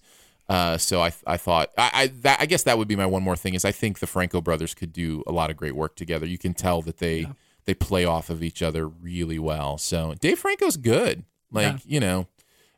Uh, so I I thought I I, that, I guess that would be my one more thing is I think the Franco brothers could do a lot of great work together. You can tell that they they play off of each other really well. So Dave Franco's good. Like Yeah. you know,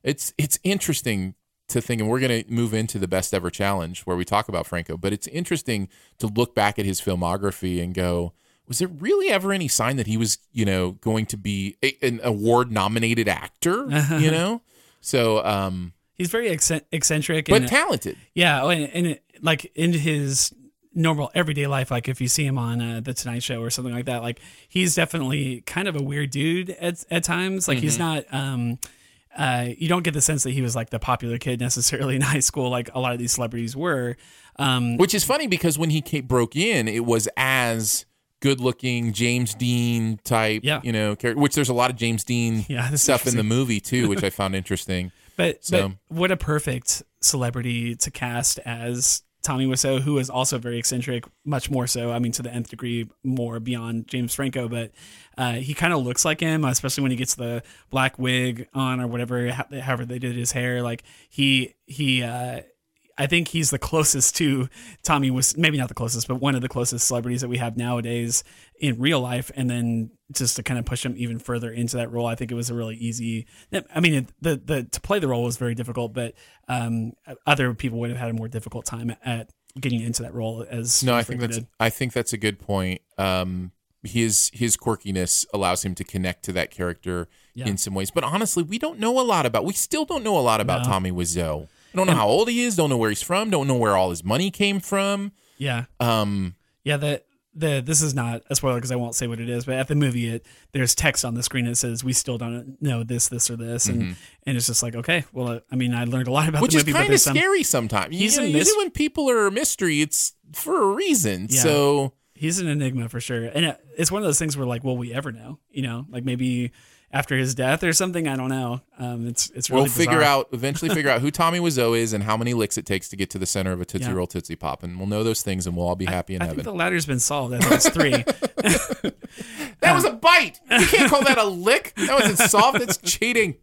it's it's interesting to think, and we're gonna move into the best ever challenge where we talk about Franco. But it's interesting to look back at his filmography and go. Was there really ever any sign that he was, you know, going to be a, an award-nominated actor? You know, so um, he's very eccentric, but and talented. yeah, oh, and, and it, like in his normal everyday life, like if you see him on uh, the Tonight Show or something like that, like he's definitely kind of a weird dude at at times. Like Mm-hmm. he's not. um uh, you don't get the sense that he was like the popular kid necessarily in [LAUGHS] high school, like a lot of these celebrities were. Um, Which is funny because when he came, broke in, it was as good-looking James Dean type, Yeah. you know, character. Which there's a lot of James Dean [LAUGHS] Yeah, stuff in the movie too, which I [LAUGHS] found interesting. But, So- but what a perfect celebrity to cast as Tommy Wiseau, who is also very eccentric, much more so. I mean, to the nth degree, more beyond James Franco, but uh, he kind of looks like him, especially when he gets the black wig on or whatever, however they did his hair. Like he he. Uh, I think he's the closest to Tommy was maybe not the closest, but one of the closest celebrities that we have nowadays in real life. And then just to kind of push him even further into that role, I think it was a really easy. I mean, the the to play the role was very difficult, but um, other people would have had a more difficult time at getting into that role. As No, I think that's did. I think that's a good point. Um, his his quirkiness allows him to connect to that character Yeah. in some ways, but honestly, we don't know a lot about. We still don't know a lot about No. Tommy Wiseau. Don't know how old he is. Don't know where he's from. Don't know where all his money came from. yeah. Um, Yeah, the the this is not a spoiler because I won't say what it is, but at the movie, it there's text on the screen that says we still don't know this, this, or this, and and it's just like okay, well, I mean, I learned a lot about Mm-hmm. which the is movie, but kind of there's some scary sometimes. You He's know, a usually when people are a mystery, it's for a reason. Yeah. So he's an enigma for sure, and it, it's one of those things where like, will we ever know? You know, like maybe after his death or something. I don't know. Um, it's it's really we'll figure bizarre. out eventually figure out who Tommy Wiseau is and how many licks it takes to get to the center of a Tootsie Yeah. Roll Tootsie Pop, and we'll know those things, and we'll all be happy in I heaven. think the ladder's been solved. I think it's three. [LAUGHS] [LAUGHS] That was a bite. You can't call that a lick. That wasn't solved. That's cheating.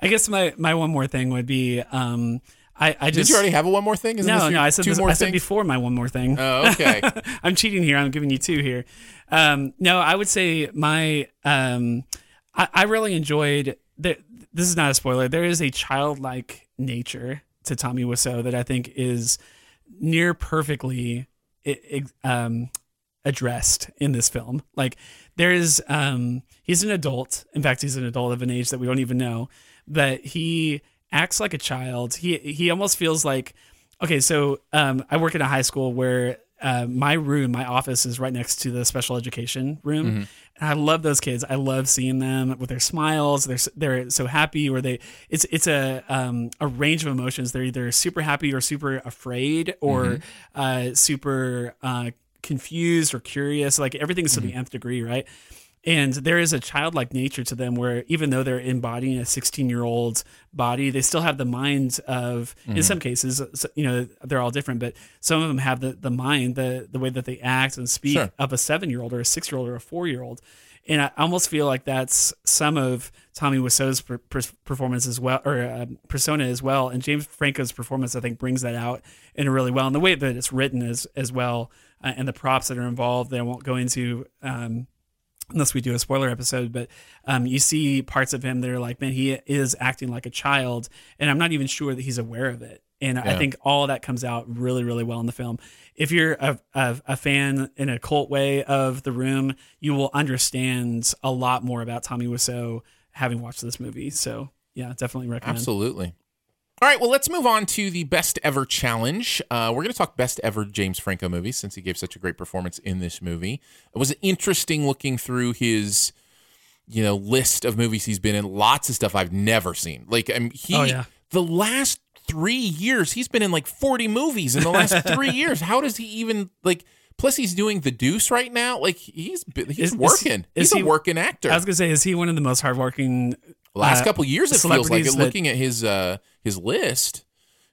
I guess my my one more thing would be um, I I Did just you already have a one more thing? Isn't no this your no I said two this, more I said before my one more thing. Oh, okay. [LAUGHS] I'm cheating here. I'm giving you two here. Um, no, I would say my um, I, really enjoyed. The, this is not a spoiler. There is a childlike nature to Tommy Wiseau that I think is near perfectly um, addressed in this film. Like there is, um, he's an adult. In fact, he's an adult of an age that we don't even know, but he acts like a child. He he almost feels like okay. So um, I work in a high school where. Uh, my room, my office is right next to the special education room, and I love those kids. I love seeing them with their smiles. They're they're so happy, or they it's it's a um, a range of emotions. They're either super happy or super afraid, or uh, super uh, confused or curious. Like everything's to the nth degree, right? And there is a childlike nature to them where even though they're embodying a 16 year old body, they still have the mind of, in some cases, you know, they're all different, but some of them have the, the mind, the, the way that they act and speak Sure. of a seven year old or a six year old or a four year old. And I almost feel like that's some of Tommy Wiseau's per, per, performance as well, or uh, persona as well. And James Franco's performance, I think, brings that out in a really well. And the way that it's written as as well, uh, and the props that are involved, that I won't go into. Um, unless we do a spoiler episode, but um, you see parts of him that are like, man, he is acting like a child, and I'm not even sure that he's aware of it. And I think all that comes out really, really well in the film. If you're a, a, a fan in a cult way of The Room, you will understand a lot more about Tommy Wiseau having watched this movie. So yeah, definitely recommend. Absolutely. All right, well, let's move on to the best ever challenge. Uh, we're going to talk best ever James Franco movies since he gave such a great performance in this movie. It was interesting looking through his, you know, list of movies he's been in. Lots of stuff I've never seen. Like, I mean, he Oh, yeah. the last three years he's been in like forty movies in the last [LAUGHS] three years. How does he even like? Plus, he's doing The Deuce right now. Like, he's he's Is- is- working. is he's he- a working actor. I was gonna say, is he one of the most hardworking? Last uh, couple years, it feels like it. that- Looking at his uh his list,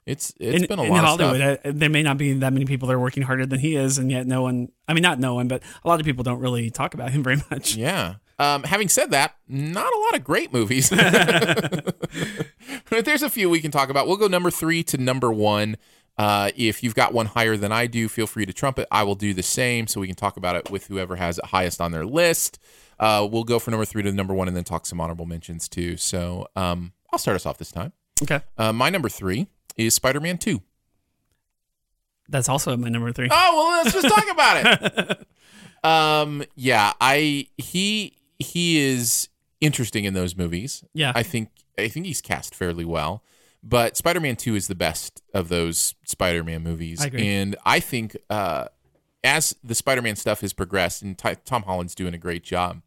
it's it's in, been a in lot of Hollywood, stuff. uh, there may not be that many people that are working harder than he is, and yet no one. I mean, not no one, but a lot of people don't really talk about him very much. Yeah. Um, having said that, not a lot of great movies. [LAUGHS] But there's a few we can talk about. We'll go number three to number one. Uh, if you've got one higher than I do, feel free to trump it. I will do the same so we can talk about it with whoever has it highest on their list. Uh, we'll go from number three to number one and then talk some honorable mentions too. So um, I'll start us off this time. Okay, Uh, my number three is Spider Man 2. that's also my number three. Oh well, let's just talk about it. [LAUGHS] um, yeah, I he he is interesting in those movies. Yeah. I think I think he's cast fairly well. But Spider-Man Two is the best of those Spider-Man movies, I agree. and I think uh, as the Spider-Man stuff has progressed, and Ty- Tom Holland's doing a great job.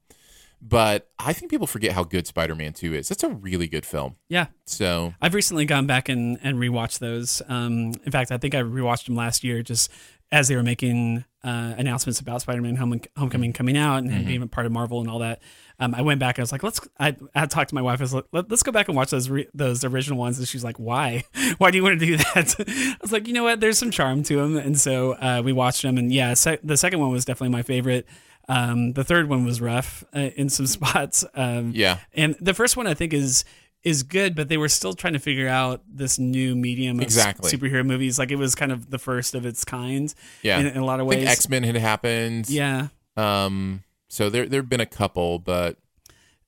But I think people forget how good Spider-Man Two is. That's a really good film. Yeah, So I've recently gone back and, and rewatched those. Um, in fact, I think I rewatched them last year just as they were making uh, announcements about Spider-Man Home- Homecoming coming out and being a part of Marvel and all that. Um, I went back and I was like, let's. I, I talked to my wife. I was like, Let, let's go back and watch those re- those original ones. And she's like, why? [LAUGHS] why do you want to do that? [LAUGHS] I was like, you know what? There's some charm to them. And so uh, we watched them. And yeah, the second one was definitely my favorite. Um, the third one was rough uh, in some [LAUGHS] spots. Um, yeah, and the first one I think is is good, but they were still trying to figure out this new medium of Exactly. superhero movies. Like it was kind of the first of its kind. yeah. in, in a lot of ways. X Men had happened. yeah, Um. So there there have been a couple, but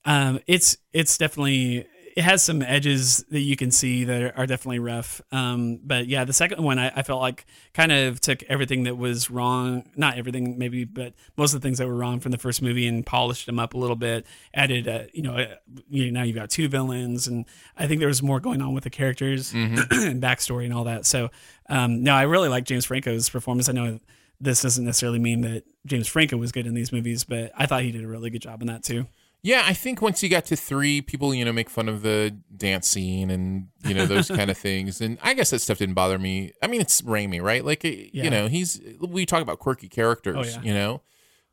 um, it's it's definitely it has some edges that you can see that are, definitely rough. Um, but yeah, the second one I, I felt like kind of took everything that was wrong, not everything maybe, but most of the things that were wrong from the first movie and polished them up a little bit. Added, uh, you know, uh, you know, now you've got two villains, and I think there was more going on with the characters [CLEARS THROAT] and backstory and all that. So um, no, I really like James Franco's performance. I know. This doesn't necessarily mean that James Franco was good in these movies, but I thought he did a really good job in that too. Yeah, I think once you got to three, people, you know, make fun of the dance scene and, you know, those kind of [LAUGHS] things. And I guess that stuff didn't bother me. I mean, it's Raimi, right? Like, it- Yeah. you know, he's, we talk about quirky characters, Oh, yeah. you know?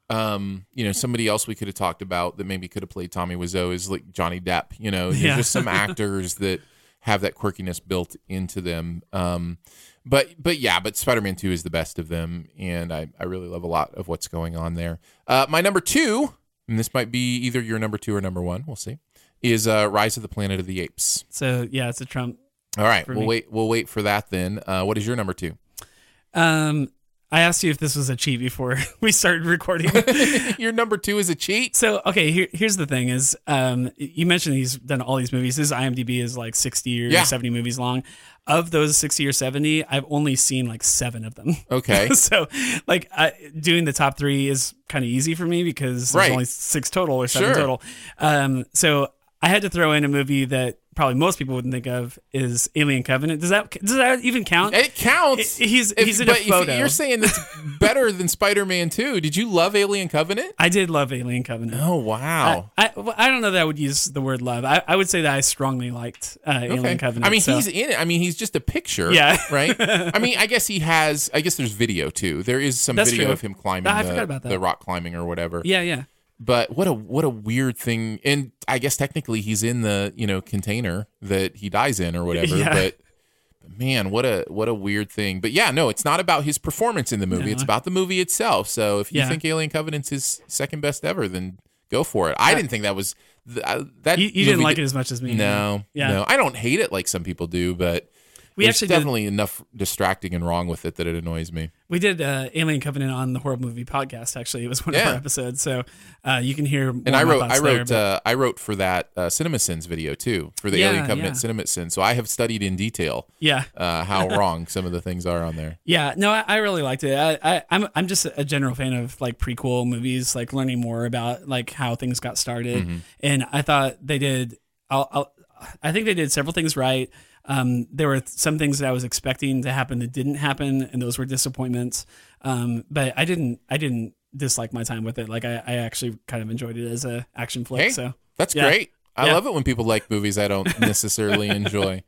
Um, you know, somebody else we could have talked about that maybe could have played Tommy Wiseau is like Johnny Depp, you know, there's Yeah. just some [LAUGHS] actors that have that quirkiness built into them. Um, but but yeah, but Spider-Man 2 is the best of them, and I, I really love a lot of what's going on there. Uh, my number two, and this might be either your number two or number one, we'll see, is uh, Rise of the Planet of the Apes. So yeah, it's a Trump. All right, we'll me. wait. We'll wait for that then. Uh, what is your number two? Um, I asked you if this was a cheat before [LAUGHS] we started recording. [LAUGHS] your number two is a cheat. so okay, here, here's the thing: is um, you mentioned he's done all these movies. His IMDb is like 60 or Yeah. 70 movies long. Of those 60 or 70, I've only seen like seven of them. Okay. [LAUGHS] so like I, doing the top three is kind of easy for me because there's only six total or seven Sure. total. Um, so I had to throw in a movie that probably most people wouldn't think of is Alien Covenant. Does that does that even count? It counts. I- he's- If- he's in a but if photo. You're saying that's [LAUGHS] better than Spider-Man 2. Did you love Alien Covenant? I did love Alien Covenant. Oh wow. I, I, well, I don't know that I would use the word love. I, I would say that I strongly liked uh, Alien Covenant. I mean, so- he's in it. I mean, he's just a picture. Yeah. Right. [LAUGHS] I mean, I guess he has. I guess there's video too. There is some That's video true. of him climbing I the, forgot about that. the rock climbing or whatever. yeah, yeah. But what a what a weird thing. And I guess technically he's in the you know container that he dies in or whatever. Yeah. But, man, what a what a weird thing. But yeah, no, it's not about his performance in the movie. No. It's about the movie itself. So if you Yeah. think Alien Covenant's his second best ever, then go for it. I didn't think that was th- uh, that. You, you didn't like did- it as much as me. No, Yeah. no, I don't hate it like some people do, but We there's actually did- definitely enough distracting and wrong with it that it annoys me. We did uh, Alien Covenant on the horror movie podcast. Actually, it was one of our episodes, so uh, you can hear. More And I wrote, I there, wrote, but- uh, I wrote for that uh, CinemaSins video too, for the Yeah, Alien Covenant yeah. CinemaSins. So I have studied in detail yeah, uh, how [LAUGHS] wrong some of the things are on there. yeah. No, I, I really liked it. I, I, I'm, I'm just a general fan of like prequel movies, like learning more about like how things got started. Mm-hmm. And I thought they did. I'll, I'll, I think they did several things right. Um, there were some things that I was expecting to happen that didn't happen, and those were disappointments. Um, but I didn't I didn't dislike my time with it. Like I, I actually kind of enjoyed it as a action flick. Hey, so That's Yeah. great. I Yeah. love it when people like movies I don't [LAUGHS] necessarily enjoy.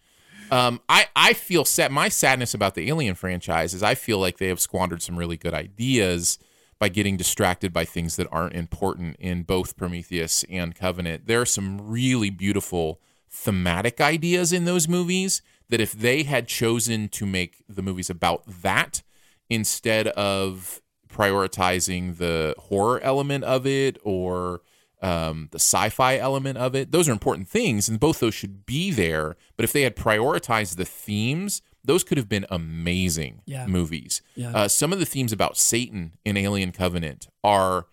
Um, I, I feel sad. My sadness about the Alien franchise is I feel like they have squandered some really good ideas by getting distracted by things that aren't important in both Prometheus and Covenant. There are some really beautiful thematic ideas in those movies that if they had chosen to make the movies about that instead of prioritizing the horror element of it or um, the sci-fi element of it. Those are important things, and both those should be there. But if they had prioritized the themes, those could have been amazing Yeah. movies. Yeah. Uh, some of the themes about Satan in Alien Covenant are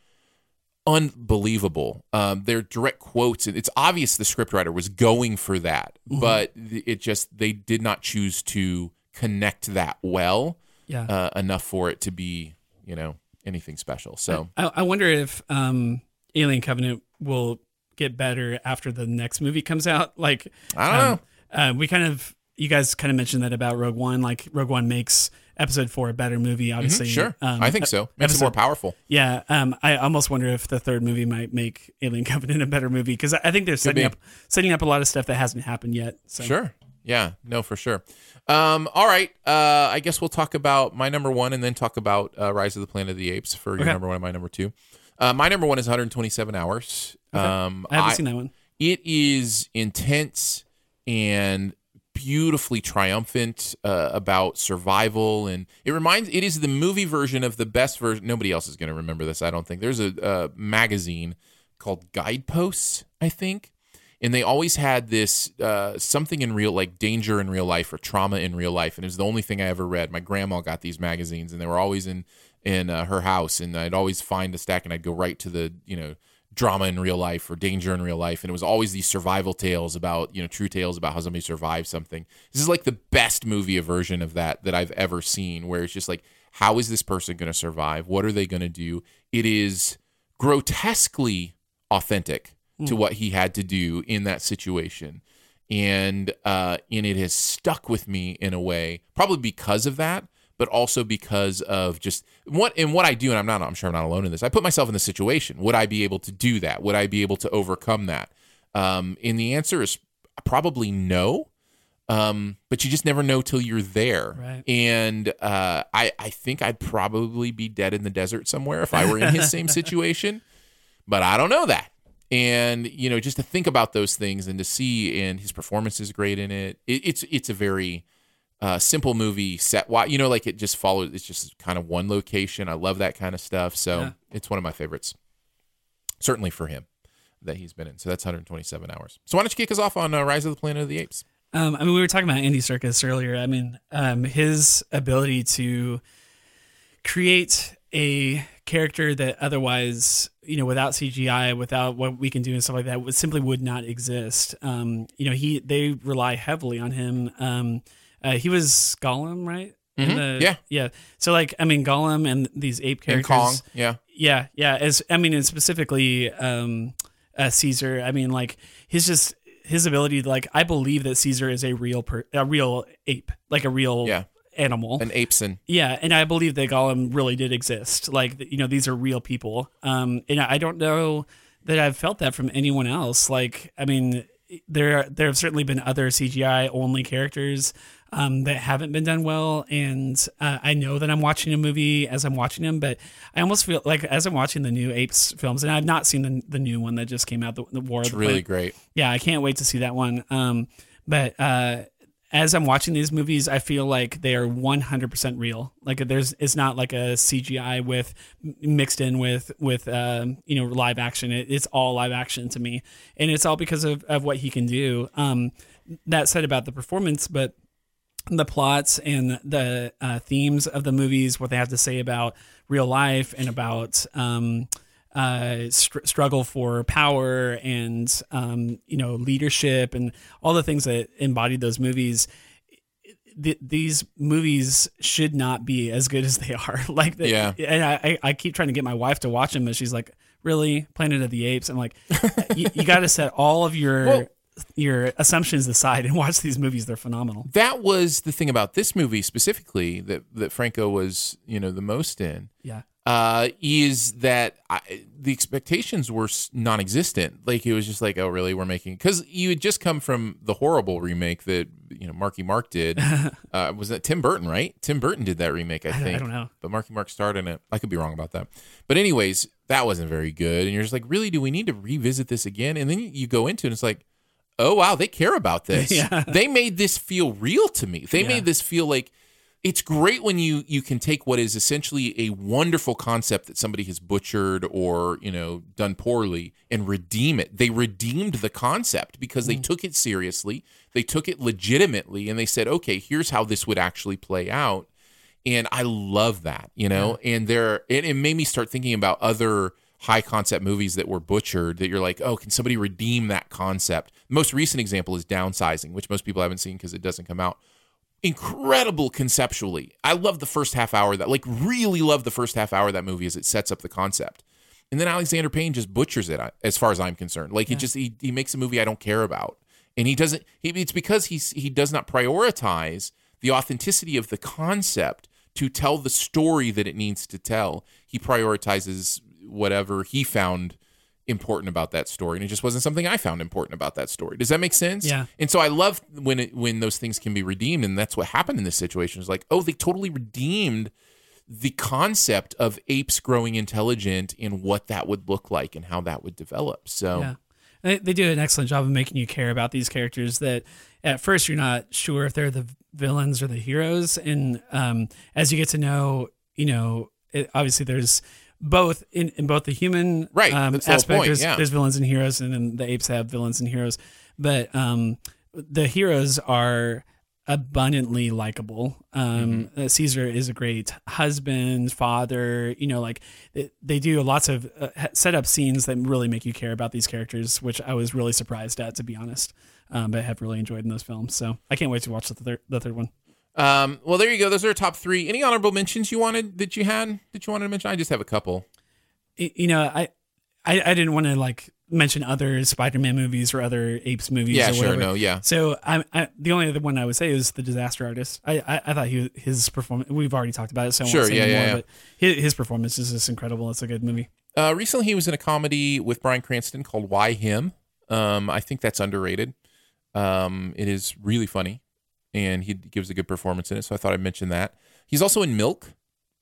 unbelievable. Um, they're direct quotes, and it's obvious the scriptwriter was going for that, Mm-hmm. but it just they did not choose to connect that well yeah. uh, enough for it to be, you know, anything special. So I, I wonder if um, Alien Covenant will get better after the next movie comes out. Like I don't um, Uh, we kind of you guys kind of mentioned that about Rogue One. Like Rogue One makes Episode Four a better movie. Obviously, Mhm, sure, um, I think so. Makes it more powerful. Yeah, um, I almost wonder if the third movie might make Alien [LAUGHS] Covenant a better movie because I I think they're setting up setting up a lot of stuff that hasn't happened yet. So. Sure. Yeah. No, for sure. Um, all right. Uh, I guess we'll talk about my number one and then talk about uh, Rise of the Planet of the Apes for your Okay. number one and my number two. Uh, my number one is 127 hours. Um, I haven't seen that one. It is intense and beautifully triumphant uh, about survival, and it reminds. It is the movie version of the best version. Nobody else is going to remember this. I don't think. There's a, uh magazine called Guideposts. I think. And they always had this uh, something in real, like danger in real life or trauma in real life, and it was the only thing I ever read. My grandma got these magazines, and they were always in in uh, her house, and I'd always find a stack, and I'd go right to the you know drama in real life or danger in real life and it was always these survival tales about you know true tales about how somebody survived something. This is like the best movie version of that that i've ever seen where it's just like how is this person going to survive? What are they going to do? It is grotesquely authentic to what he had to do in that situation. And uh and it has stuck with me in a way probably because of that but also because of just what and what I do, and I'm not I'm sure I'm not alone in this. I put myself in the situation. Would I be able to do that? Would I be able to overcome that? Um, and the answer is probably no. Um, but you just never know till you're there. Right. And uh, I I think I'd probably be dead in the desert somewhere if I were in his [LAUGHS] same situation. But I don't know that. And you know, just to think about those things and to see, and his performance is great in it. it it's it's a very uh, simple movie set why you know like it just follows it's just kind of one location i love that kind of stuff so Yeah. it's one of my favorites certainly for him that he's been in so that's 127 hours so why don't you kick us off on uh, rise of the planet of the apes Um, I mean, we were talking about Andy Serkis earlier. I mean, um, his ability to create a character that otherwise, you know, without CGI, without what we can do and stuff like that, would simply would not exist. Um, you know, he they rely heavily on him. Uh, he was Gollum, right? In Mhm. the- Yeah. yeah. So like, I mean, Gollum and these ape and characters. kong yeah Yeah, yeah. As I mean, and specifically um, uh, Caesar. I mean, like his just his ability. to, Like, I believe that Caesar is a real per, a real ape, like a real Yeah. animal. an apeson yeah, and I believe that Gollum really did exist. Like, you know, these are real people. Um, and I don't know that I've felt that from anyone else. Like, I mean, there there have certainly been other CGI only characters um, that haven't been done well, and uh, I know that I'm watching a movie as I'm watching them, but I almost feel like as I'm watching the new Apes films, and I've not seen the, the new one that just came out, the, the War it's of the really Planet- great yeah, I can't wait to see that one. Um, but uh, as I'm watching these movies, I feel like they are 100% real. Like there's, it's not like a CGI with mixed in with with um, you know live action. It, it's all live action to me, and it's all because of of what he can do. Um, that said about the performance, but the plots and the uh, themes of the movies, what they have to say about real life and about um, uh, str- struggle for power and um, you know leadership and all the things that embodied those movies. Th- these movies should not be as good as they are. [LAUGHS] like, the, Yeah. And I, I- keep trying to get my wife to watch them, and she's like, "Really, Planet of the Apes?" I'm like, "You, you got to set all of your." Well- your assumptions aside and watch these movies. They're phenomenal. That was the thing about this movie specifically that that Franco was, you know, the most in. Yeah. Uh, is that I, the expectations were non-existent? Like it was just like, oh, really? We're making because you had just come from the horrible remake that you know Marky Mark did. [LAUGHS] uh, was that Tim Burton? Right? Tim Burton did that remake, I don't- I don't know. but Marky Mark starred in it. I could be wrong about that. But anyways, that wasn't very good. And you're just like, really? Do we need to revisit this again? And then you go into it, and it's like, oh wow, they care about this. [LAUGHS] Yeah. They made this feel real to me. They Yeah. made this feel like it's great when you you can take what is essentially a wonderful concept that somebody has butchered or you know done poorly and redeem it. They redeemed the concept because they mm. took it seriously, they took it legitimately, and they said, okay, here's how this would actually play out. And I love that, you know. And there, it, it made me start thinking about other high concept movies that were butchered. That you're like, oh, can somebody redeem that concept? The most recent example is Downsizing, which most people haven't seen because it doesn't come out incredible conceptually. I love the first half hour that, like really love the first half hour of that movie as it sets up the concept. And then Alexander Payne just butchers it, as far as I'm concerned. Like he just he, he makes a movie I don't care about, and he doesn't. He, it's because he's he does not prioritize the authenticity of the concept to tell the story that it needs to tell. He prioritizes whatever he found important about that story, and it just wasn't something I found important about that story. Does that make sense? Yeah. And so I love when it when those things can be redeemed, and that's what happened in this situation. Is like, oh, they totally redeemed the concept of apes growing intelligent and what that would look like and how that would develop. So Yeah. They, they do an excellent job of making you care about these characters that at first you're not sure if they're the villains or the heroes. And um, as you get to know, you know, it, obviously there's both in, in both the human Right, um, the aspect. there's, yeah. there's villains and heroes, and then the apes have villains and heroes. But um, the heroes are abundantly likable. Um, Mm-hmm. uh, Caesar is a great husband, father. You know, like it, they do lots of uh, ha- set up scenes that really make you care about these characters, which I was really surprised at, to be honest. Um, but have really enjoyed in those films, so I can't wait to watch the third, the third one. Um, well, there you go. Those are our top three. Any honorable mentions you wanted that you had that you wanted to mention? I just have a couple. You know, I I, I didn't want to like mention other Spider-Man movies or other apes movies. Yeah, or sure, whatever. no, yeah. So I, I the only other one I would say is the Disaster Artist. I I, I thought he his performance. We've already talked about it, so I Sure, won't say yeah, anymore, yeah, yeah. But his, his performance is just incredible. It's a good movie. Uh, recently, he was in a comedy with Bryan Cranston called "Why Him." Um, I think that's underrated. Um, it is really funny, and he gives a good performance in it. So I thought I'd mention that. He's also in Milk,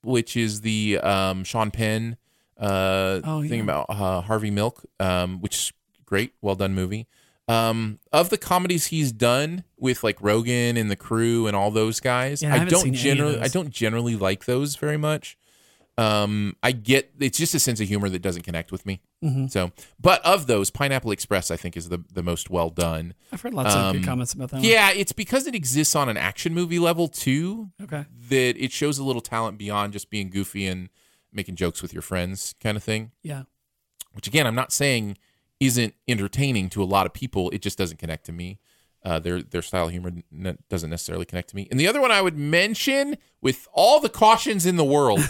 which is the um, Sean Penn uh, Oh, thing about uh, Harvey Milk, um, which is great, well done movie. Um, of the comedies he's done with like Rogan and the Crew and all those guys, Yeah, I I, don't seen any of generally, I don't generally like those very much. Um, I get it's just a sense of humor that doesn't connect with me. Mm-hmm. So, but of those, Pineapple Express I think is the the most well done. I've heard lots of Um, good comments about that. one. Yeah, it's because it exists on an action movie level too. Okay. That it shows a little talent beyond just being goofy and making jokes with your friends kind of thing. Yeah. Which again, I'm not saying isn't entertaining to a lot of people. It just doesn't connect to me. Uh, their their style of humor n- doesn't necessarily connect to me. And the other one I would mention, with all the cautions in the world,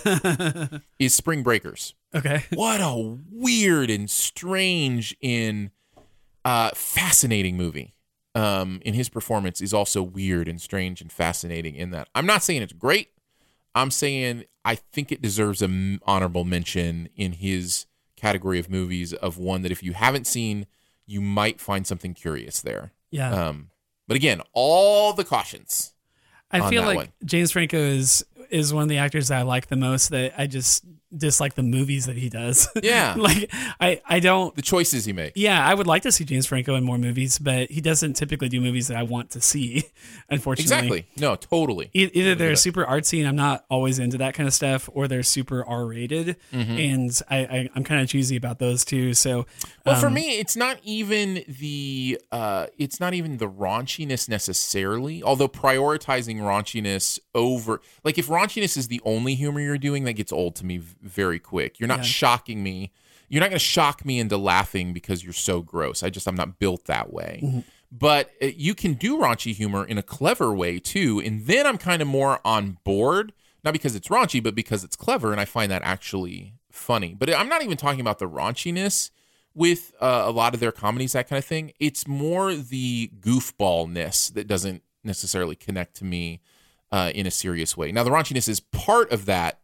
[LAUGHS] is Spring Breakers Okay. what a weird and strange and uh, fascinating movie. Um, and his performance is also weird and strange and fascinating in that. I'm not saying it's great. I'm saying I think it deserves an honorable mention in his category of movies of one that if you haven't seen, you might find something curious there. Yeah. Um, but again, all the cautions. I feel like one. James Franco is is one of the actors that I like the most. That I just dislike the movies that he does. [LAUGHS] Yeah. like I I don't. The choices he makes. Yeah, I would like to see James Franco in more movies, but he doesn't typically do movies that I want to see. [LAUGHS] Unfortunately, Exactly. No, totally. E- Either they're super artsy and I'm not always into that kind of stuff, or they're super R rated, Mm-hmm. and I, I I'm kind of choosy about those two. So, Well, for um, me, it's not even the uh, it's not even the raunchiness necessarily. Although prioritizing raunchiness over, like if raunchiness is the only humor you're doing, that gets old to me very quick. You're not Yeah. shocking me. You're not going to shock me into laughing because you're so gross. I just I'm not built that way. Mm-hmm. But uh, you can do raunchy humor in a clever way too, and then I'm kind of more on board. Not because it's raunchy, but because it's clever, and I find that actually funny. But I'm not even talking about the raunchiness with uh, a lot of their comedies, that kind of thing. It's more the goofballness that doesn't necessarily connect to me uh, in a serious way. Now, the raunchiness is part of that,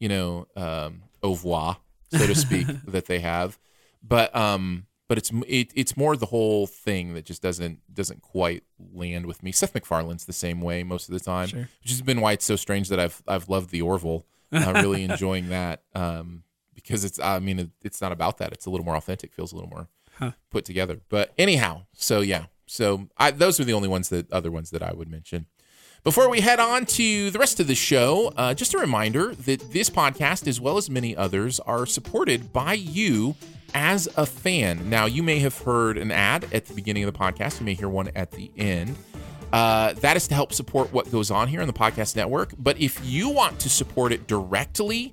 you know, um, au revoir, so to speak, [LAUGHS] that they have, but um, but it's it, it's more the whole thing that just doesn't doesn't quite land with me. Seth MacFarlane's the same way most of the time, Sure. which has been why it's so strange that I've I've loved the Orville. I'm really [LAUGHS] enjoying that um, because it's I mean it, it's not about that. It's a little more authentic, feels a little more Huh. put together. But anyhow, so yeah, so I, those are the only ones that other ones that I would mention. Before we head on to the rest of the show, uh, just a reminder that this podcast, as well as many others, are supported by you as a fan. Now, you may have heard an ad at the beginning of the podcast, you may hear one at the end. Uh, that is to help support what goes on here in the podcast network. But if you want to support it directly,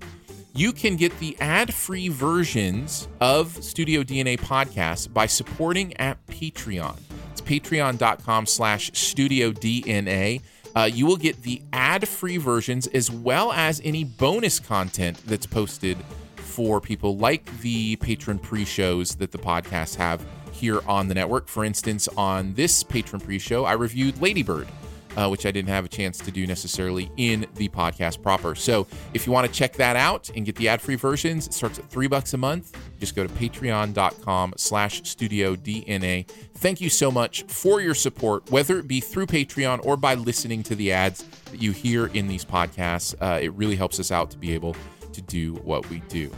you can get the ad-free versions of Studio DNA podcasts by supporting at Patreon. It's patreon.com slash studio DNA. Uh, you will get the ad-free versions as well as any bonus content that's posted for people like the patron pre-shows that the podcasts have here on the network. For instance, on this patron pre-show, I reviewed Lady Bird, uh, which I didn't have a chance to do necessarily in the podcast proper. So if you want to check that out and get the ad-free versions, it starts at three bucks a month. Just go to patreon.com slash studio DNA. Thank you so much for your support, whether it be through Patreon or by listening to the ads that you hear in these podcasts. Uh, it really helps us out to be able to do what we do.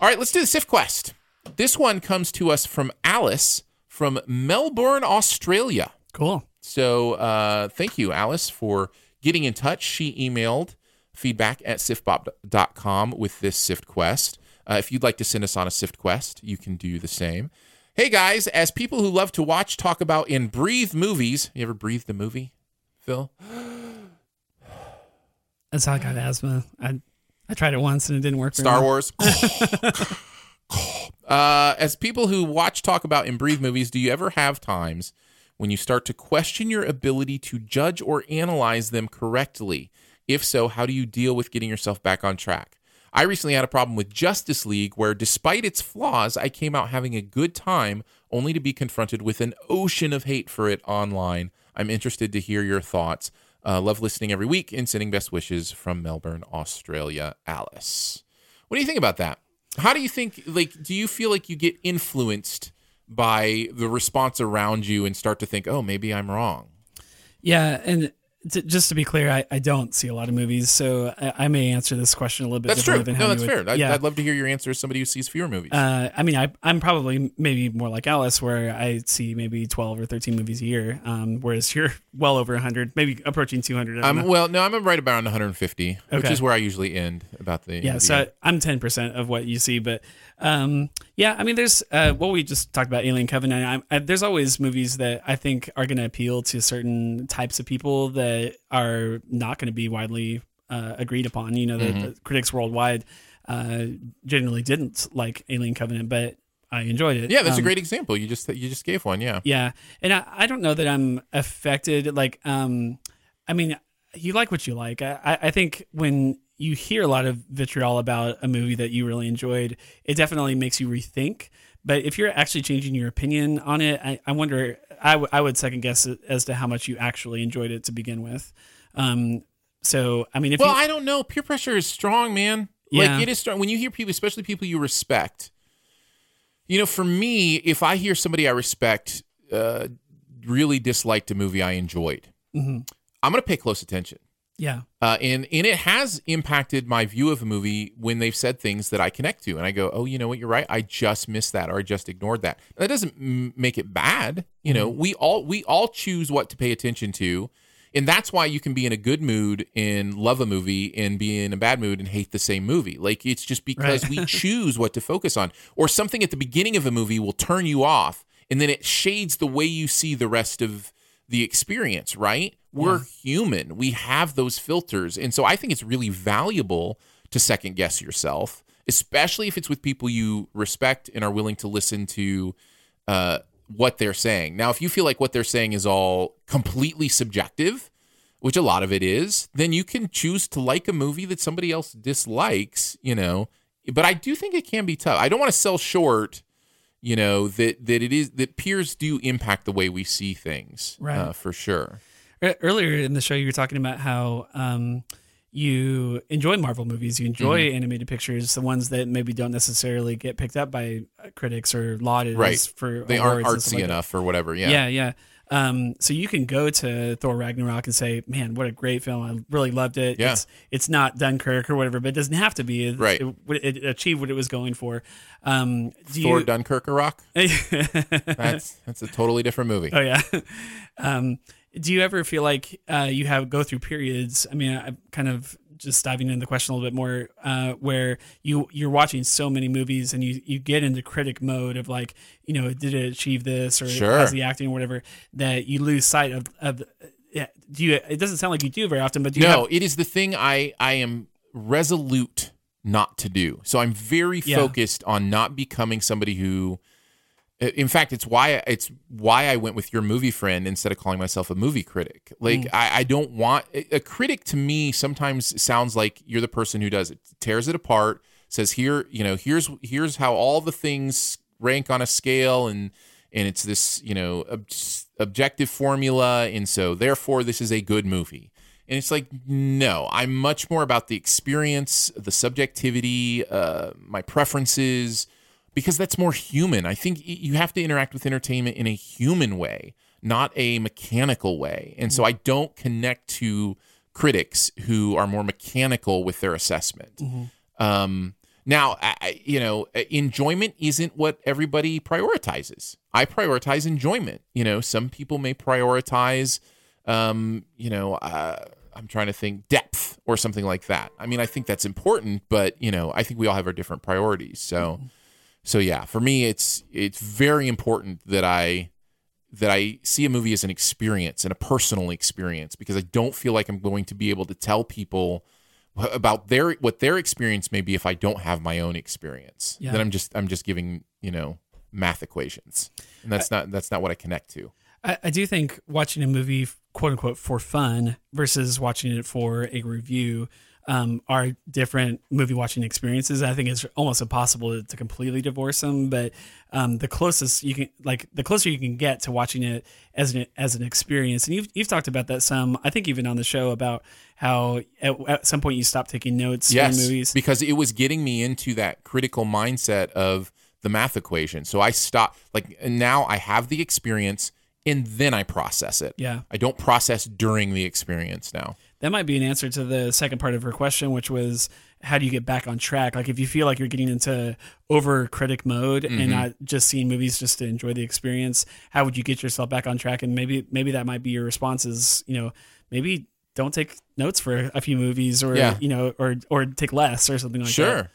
All right, let's do the SIF quest. This one comes to us from Alice from Melbourne, Australia. Cool. So uh, thank you, Alice, for getting in touch. She emailed feedback at siftpop.com with this Sift quest. Uh, if you'd like to send us on a Sift quest, you can do the same. Hey guys, as people who love to watch, talk about, and breathe movies, you ever breathed a movie, Phil? That's how I got asthma. I I tried it once and it didn't work. Star well. Wars. [LAUGHS] [LAUGHS] uh, as people who watch, talk about, and breathe movies, do you ever have times when you start to question your ability to judge or analyze them correctly? If so, how do you deal with getting yourself back on track? I recently had a problem with Justice League where, despite its flaws, I came out having a good time only to be confronted with an ocean of hate for it online. I'm interested to hear your thoughts. Uh, love listening every week and sending best wishes from Melbourne, Australia, Alice. What do you think about that? How do you think, like, do you feel like you get influenced by the response around you and start to think, oh, maybe I'm wrong? Yeah, and t- just to be clear, I, I don't see a lot of movies, so I, I may answer this question a little bit. That's true. differently than No, that's fair. I'd, yeah. I'd love to hear your answer as somebody who sees fewer movies. Uh, I mean, I, I'm probably maybe more like Alice, where I see maybe 12 or 13 movies a year, um, whereas [LAUGHS] you're well over 100, maybe approaching 200. I don't I'm well, no, I'm right about 150, which is where I usually end about the. yeah, the so I, I'm 10% of what you see, but um, yeah, I mean, there's uh, what we just talked about, Alien Covenant. I, I, there's always movies that I think are going to appeal to certain types of people that are not going to be widely uh, agreed upon. You know, the, Mm-hmm. the critics worldwide uh, generally didn't like Alien Covenant, but I enjoyed it. Yeah, that's a Um, great example. You just you just gave one. Yeah. yeah, and I, I don't know that I'm affected. Like, um, I mean, you like what you like. I I think when you hear a lot of vitriol about a movie that you really enjoyed, it definitely makes you rethink. But if you're actually changing your opinion on it, I, I wonder. I, w- I would second guess as to how much you actually enjoyed it to begin with. Um, so I mean, if Well, you, I don't know. Peer pressure is strong, man. Yeah. Like it is strong when you hear people, especially people you respect. You know, for me, if I hear somebody I respect uh, really disliked a movie I enjoyed, Mhm. I'm going to pay close attention. Yeah, Uh, and and it has impacted my view of a movie when they've said things that I connect to, and I go, oh, you know what, you're right, I just missed that, or I just ignored that. That doesn't m- make it bad, you know. We all we all choose what to pay attention to, and that's why you can be in a good mood and love a movie, and be in a bad mood and hate the same movie. Like it's just because Right. we [LAUGHS] choose what to focus on, or something at the beginning of a movie will turn you off, and then it shades the way you see the rest of the experience, right? We're human. We have those filters. And so I think it's really valuable to second guess yourself, especially if it's with people you respect and are willing to listen to uh, what they're saying. Now, if you feel like what they're saying is all completely subjective, which a lot of it is, then you can choose to like a movie that somebody else dislikes, you know. But I do think it can be tough. I don't want to sell short you know that that it is that peers do impact the way we see things, Right. Uh, for sure. Earlier in the show, you were talking about how um, you enjoy Marvel movies, you enjoy Mm-hmm. animated pictures, the ones that maybe don't necessarily get picked up by uh, critics or lauded Right. for They aren't awards and stuff artsy like enough or whatever. Yeah. Yeah, yeah. Um, so you can go to Thor Ragnarok and say, "Man, what a great film! I really loved it." Yeah. It's it's not Dunkirk or whatever, but it doesn't have to be. It, Right. It, it achieved what it was going for. Um, do Thor you, Dunkirk Rock. [LAUGHS] That's that's a totally different movie. Oh yeah. [LAUGHS] um, do you ever feel like uh, you have go through periods? I mean, I'm kind of just diving into the question a little bit more, uh, where you you're watching so many movies and you you get into critic mode of like, you know, did it achieve this or Sure. how's the acting or whatever that you lose sight of of. Yeah, do you? It doesn't sound like you do very often, but do you no, have- it is the thing I I am resolute not to do. So I'm very Yeah. focused on not becoming somebody who in fact it's why it's why I went with your movie friend instead of calling myself a movie critic. Like Mm. I, I don't want a critic to me sometimes sounds like you're the person who does it. Tears it apart, says here, you know, here's here's how all the things rank on a scale and and it's this, you know, ob- objective formula and so therefore this is a good movie. And it's like, no, I'm much more about the experience, the subjectivity, uh, my preferences, because that's more human. I think you have to interact with entertainment in a human way, not a mechanical way. And so I don't connect to critics who are more mechanical with their assessment. Um, now, I, you know, enjoyment isn't what everybody prioritizes. I prioritize enjoyment. You know, some people may prioritize, um, you know, uh, I'm trying to think depth or something like that. I mean, I think that's important, but you know, I think we all have our different priorities. So, so yeah, for me, it's it's very important that I that I see a movie as an experience and a personal experience because I don't feel like I'm going to be able to tell people about their what their experience may be if I don't have my own experience. Yeah. Then I'm just I'm just giving you know math equations, and that's not that's not what I connect to. I, I do think watching a movie, quote unquote, for fun versus watching it for a review um, are different movie watching experiences. I think it's almost impossible to, to completely divorce them, but um, the closest you can, like, the closer you can get to watching it as an as an experience, and you've you've talked about that some. I think even on the show about how at, at some point you stopped taking notes yes, in movies. because it was getting me into that critical mindset of the math equation. So I stopped like now I have the experience and then I process it. Yeah. I don't process during the experience now. That might be an answer to the second part of her question, which was how do you get back on track? Like if you feel like you're getting into over critic mode Mm-hmm. and not just seeing movies just to enjoy the experience, how would you get yourself back on track? And maybe maybe that might be your response is, you know, maybe don't take notes for a few movies or Yeah. you know, or or take less or something like sure. that. Sure.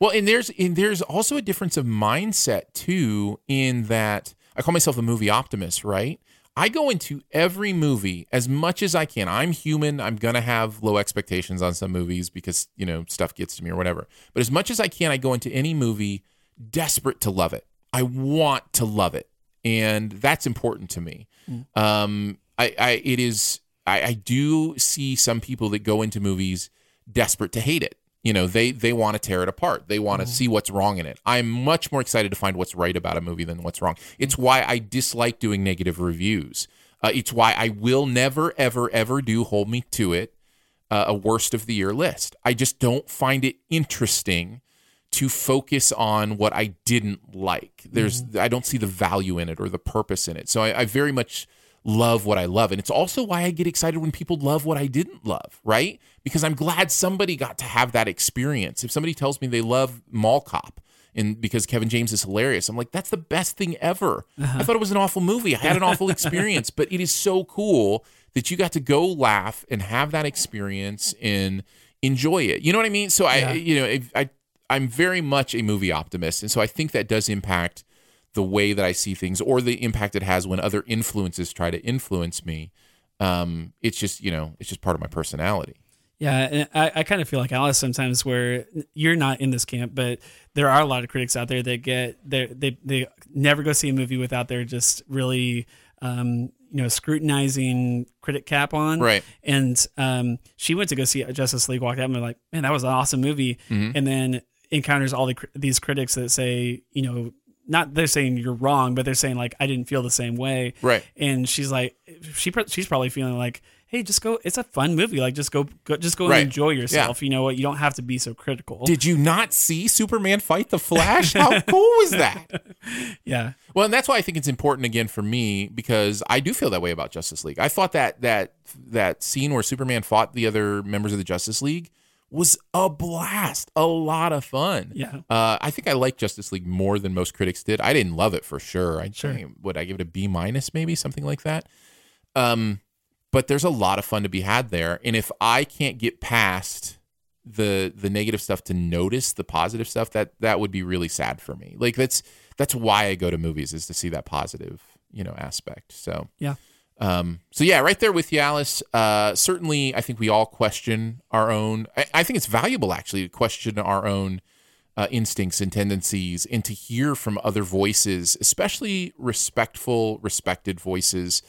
Well, and there's and there's also a difference of mindset too in that I call myself a movie optimist, right? I go into every movie as much as I can. I'm human. I'm going to have low expectations on some movies because, you know, stuff gets to me or whatever. But as much as I can, I go into any movie desperate to love it. I want to love it. And that's important to me. Um, I, I, it is, I, I do see some people that go into movies desperate to hate it. You know, they they want to tear it apart. They want to see what's wrong in it. I'm much more excited to find what's right about a movie than what's wrong. It's why I dislike doing negative reviews. Uh, it's why I will never, ever, ever do hold me to it uh, a worst of the year list. I just don't find it interesting to focus on what I didn't like. There's I don't see the value in it or the purpose in it. So I, I very much love what I love. And it's also why I get excited when people love what I didn't love, right? Because I'm glad somebody got to have that experience. If somebody tells me they love Mall Cop and because Kevin James is hilarious, I'm like, that's the best thing ever. Uh-huh. I thought it was an awful movie. I had an awful experience, but it is so cool that you got to go laugh and have that experience and enjoy it. You know what I mean? So I, you know, I, I, I'm very much a movie optimist, and so I think that does impact the way that I see things or the impact it has when other influences try to influence me. Um, it's just you know, it's just part of my personality. Yeah, and I, I kind of feel like Alice sometimes, where you're not in this camp, but there are a lot of critics out there that get they they they never go see a movie without their just really um, you know scrutinizing critic cap on. Right. And um, she went to go see Justice League, walked out and like, man, that was an awesome movie. Mm-hmm. And then encounters all the, these critics that say, you know, not they're saying you're wrong, but they're saying like I didn't feel the same way. Right. And she's like, she she's probably feeling like, hey, just go. It's a fun movie. Like just go, go just go Right. and enjoy yourself. You know what? You don't have to be so critical. Did you not see Superman fight the Flash? How [LAUGHS] cool was that? yeah. Well, and that's why I think it's important again for me because I do feel that way about Justice League. I thought that that that scene where Superman fought the other members of the Justice League was a blast, a lot of fun. Yeah. Uh, I think I like Justice League more than most critics did. I didn't love it for sure. I Sure. would I give it a B minus, maybe something like that. Um, but there's a lot of fun to be had there, and if I can't get past the the negative stuff to notice the positive stuff, that that would be really sad for me. Like that's that's why I go to movies is to see that positive you know aspect. So Yeah. Um, so yeah, right there with you, Alice. Uh, certainly, I think we all question our own. I, I think it's valuable actually to question our own uh, instincts and tendencies, and to hear from other voices, especially respectful, respected voices,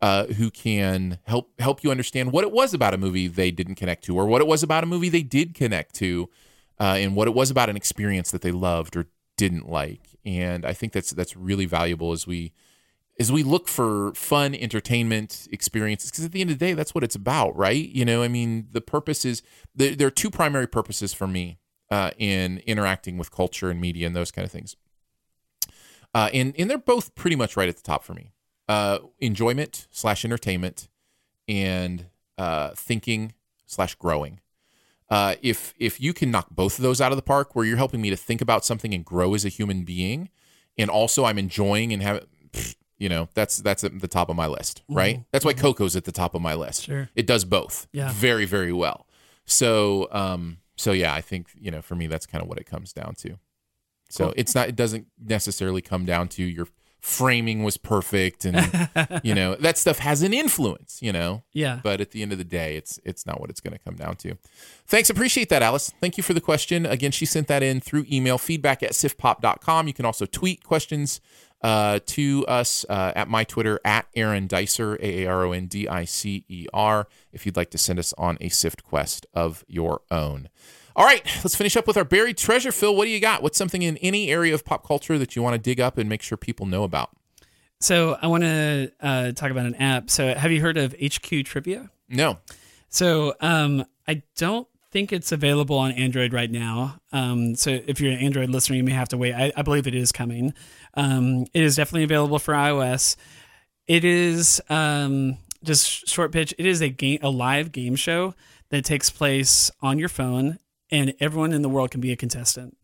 uh, who can help help you understand what it was about a movie they didn't connect to, or what it was about a movie they did connect to, uh, and what it was about an experience that they loved or didn't like. And I think that's that's really valuable as we as we look for fun entertainment experiences because at the end of the day that's what it's about right? You know i mean the purpose is there, there are two primary purposes for me uh, in interacting with culture and media and those kind of things. Uh, and, and they're both pretty much right at the top for me. Uh, enjoyment slash entertainment and uh, thinking slash growing. Uh, if if you can knock both of those out of the park where you're helping me to think about something and grow as a human being and also i'm enjoying and have you know that's that's at the top of my list right? That's why coco's at the top of my list. Sure. it does both Yeah. very very well. So um so yeah i think you know for me that's kind of what it comes down to. So Cool. it's not it doesn't necessarily come down to your framing was perfect and [LAUGHS] you know that stuff has an influence you know? Yeah. but at the end of the day it's it's not what it's going to come down to. Thanks appreciate that alice. Thank you for the question. Again she sent that in through email feedback at siftpop.com you can also tweet questions uh, to us uh, at my twitter at aaron dicer a-a-r-o-n-d-i-c-e-r if you'd like to send us on a sift quest of your own all right, let's finish up with our buried treasure. Phil, what do you got? What's something in any area of pop culture that you want to dig up and make sure people know about? So I want to uh, talk about an app. So have you heard of HQ Trivia? No. So um, I don't think it's available on Android right now. Um, so if you're an Android listener, you may have to wait. I, I believe it is coming. Um, it is definitely available for iOS. It is um, just short pitch. It is a game, a live game show that takes place on your phone, and everyone in the world can be a contestant.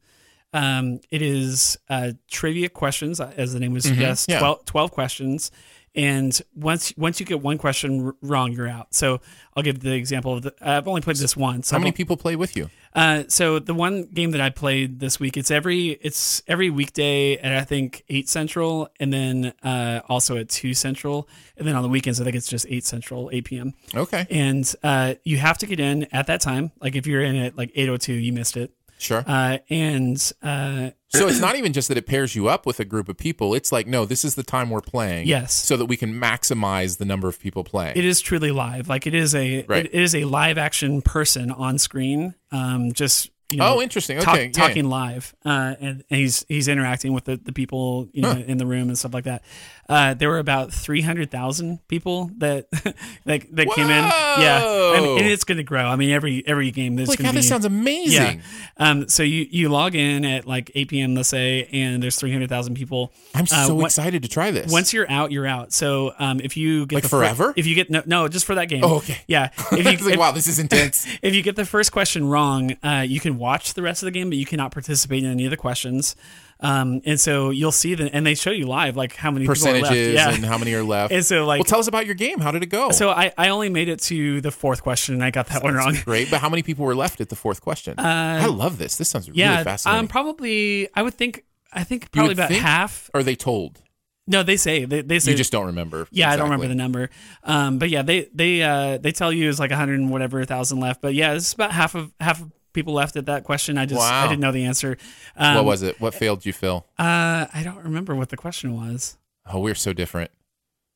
Um, it is uh, trivia questions, uh, as the name would suggest. yeah. 12, 12 questions. And once once you get one question wrong, you're out. So I'll give the example of the, I've only played this once. How I've many people play with you? Uh, so the one game that I played this week, it's every it's every weekday at I think eight central, and then uh, also at two central, and then on the weekends I think it's just eight central, eight p.m. Okay. And uh, you have to get in at that time. Like if you're in at like eight oh two, you missed it. Sure. Uh, and uh, so it's not even just that it pairs you up with a group of people. It's like, no, this is the time we're playing. Yes. So that we can maximize the number of people playing. it is truly live. Like it is a Right. it is a live action person on screen. Um, just you know, Oh, interesting. talk- Okay, yeah. talking live, uh, and, and he's he's interacting with the, the people you know Huh. in the room and stuff like that. Uh, there were about three hundred thousand people that [LAUGHS] that, that came in. Yeah, and, Whoa. and it's going to grow. I mean, every every game there's Holy going to be. this sounds amazing. Yeah. Um, so you you log in at like 8 p.m. Let's say, and there's 300,000 people. I'm Uh, so excited to try this. Once you're out, you're out. So um, if you get Like the forever? if you get no, no, just for that game. Oh, okay. Yeah. [LAUGHS] If you, like, if- wow, this is intense. [LAUGHS] if you get the first question wrong, uh, you can watch the rest of the game, but you cannot participate in any of the questions. Um, and so you'll see that, and they show you live like how many people are left. Percentages Yeah. and how many are left. [LAUGHS] And so, like- well, tell us about your game. How did it go? So I, I only made it to the fourth question, and I got that one wrong. Great, but how many people were left at the fourth question? I love this. This sounds Uh, Yeah, really fascinating. um, probably I would think I think probably about think? half. Are they told? No, they say they, they say You just don't remember. Yeah, I don't remember the number. Um, but yeah, they they uh, they tell you it's like a 100 and whatever thousand left. But yeah, it's about half of half of people left at that question. I just I didn't know the answer. Um, what was it? What failed you, Phil? Uh, I don't remember what the question was. Oh, we're so different.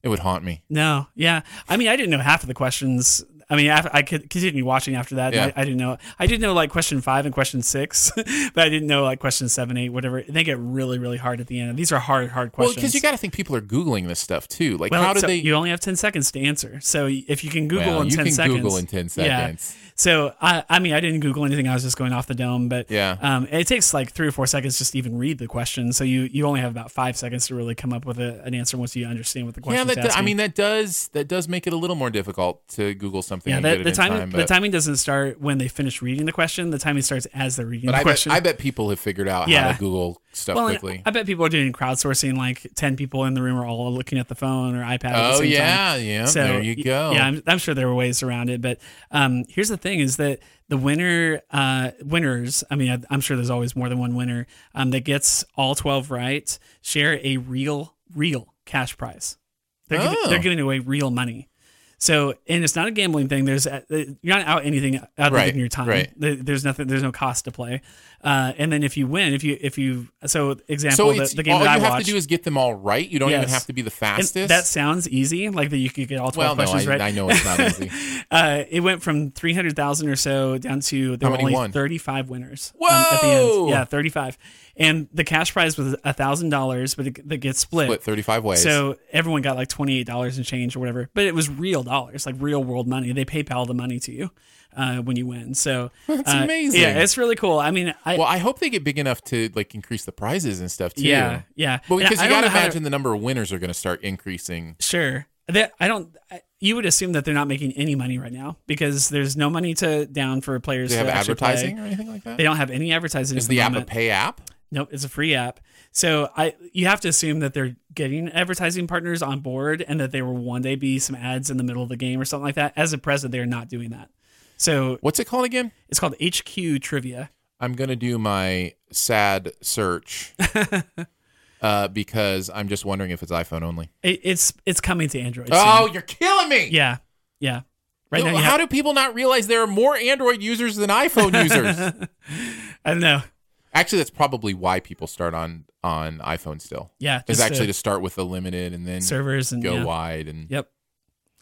It would haunt me. No, yeah. I mean, I didn't know half of the questions. I mean, I, could continue watching after that. Yeah. I, I didn't know. I did know like question five and question six, [LAUGHS] but I didn't know like question seven, eight, whatever. They get really, really hard at the end. These are hard, hard questions. Well, because you got to think people are googling this stuff too. Like, Well, how did so they? You only have ten seconds to answer. So if you can Google Well, in you ten can seconds, Google in 10 seconds. Yeah. So I, I mean, I didn't Google anything. I was just going off the dome. But Yeah. um, it takes like three or four seconds just to even read the question. So you you only have about five seconds to really come up with a, an answer once you understand what the yeah, question. that do- I mean that does that does make it a little more difficult to Google something. yeah, and the, get it the timing time, the timing doesn't start when they finish reading the question. The timing starts as they're reading But the I bet. I bet people have figured out how to Google stuff well, quickly. I bet people are doing crowdsourcing. Like ten people in the room are all looking at the phone or iPad. at the Oh, same yeah, time. yeah, there you go. Yeah, I'm, I'm sure there were ways around it, but um, here's the thing: is that the winner, uh, winners. I mean, I, I'm sure there's always more than one winner um, that gets all 12 right. Share a real, real cash prize. They're, giving, Oh. they're giving away real money. So, and it's not a gambling thing. There's uh, you're not out anything other Right, than your time. right. There's nothing. There's no cost to play. Uh, and then if you win, if you if you so example so the, the game all that you I have watched. to do is get them all right. You don't even have to be the and fastest. that sounds easy, like that you could get all well, twelve no, questions I, right. I know it's not easy. [LAUGHS] Uh, it went from 300,000 or so down to there How were only 35 winners um, at the Whoa! end. Yeah, 35. And the cash prize was a $1,000, but it, that gets split. Split 35 ways. So everyone got like $28 and change or whatever, but it was real dollars, like real world money. They PayPal the money to you uh, when you win. So [LAUGHS] That's uh, amazing. Yeah, it's really cool. I mean, I, well, I hope they get big enough to like increase the prizes and stuff too. Yeah, yeah. But because you got to imagine the number of winners are going to start increasing. Sure. I don't. I- You would assume that they're not making any money right now because there's no money to down for players. They have to play. advertising or anything like that? They don't have any advertising. Is at the app a pay app? Nope, it's a free app. So I, you have to assume that they're getting advertising partners on board, and that there will one day be some ads in the middle of the game or something like that. As a present, they are not doing that. So What's it called again? it's called HQ Trivia. I'm going to do my sad search [LAUGHS] uh, because I'm just wondering if it's iPhone only. It, it's it's coming to Android. Oh, soon. you're killing me. yeah, yeah. Right No, now, how have, do people not realize there are more Android users than iPhone users? [LAUGHS] I don't know. Actually, that's probably why people start on on iPhone still. Yeah, is actually to- to start with the limited and then Servers and go yeah. wide and. Yep.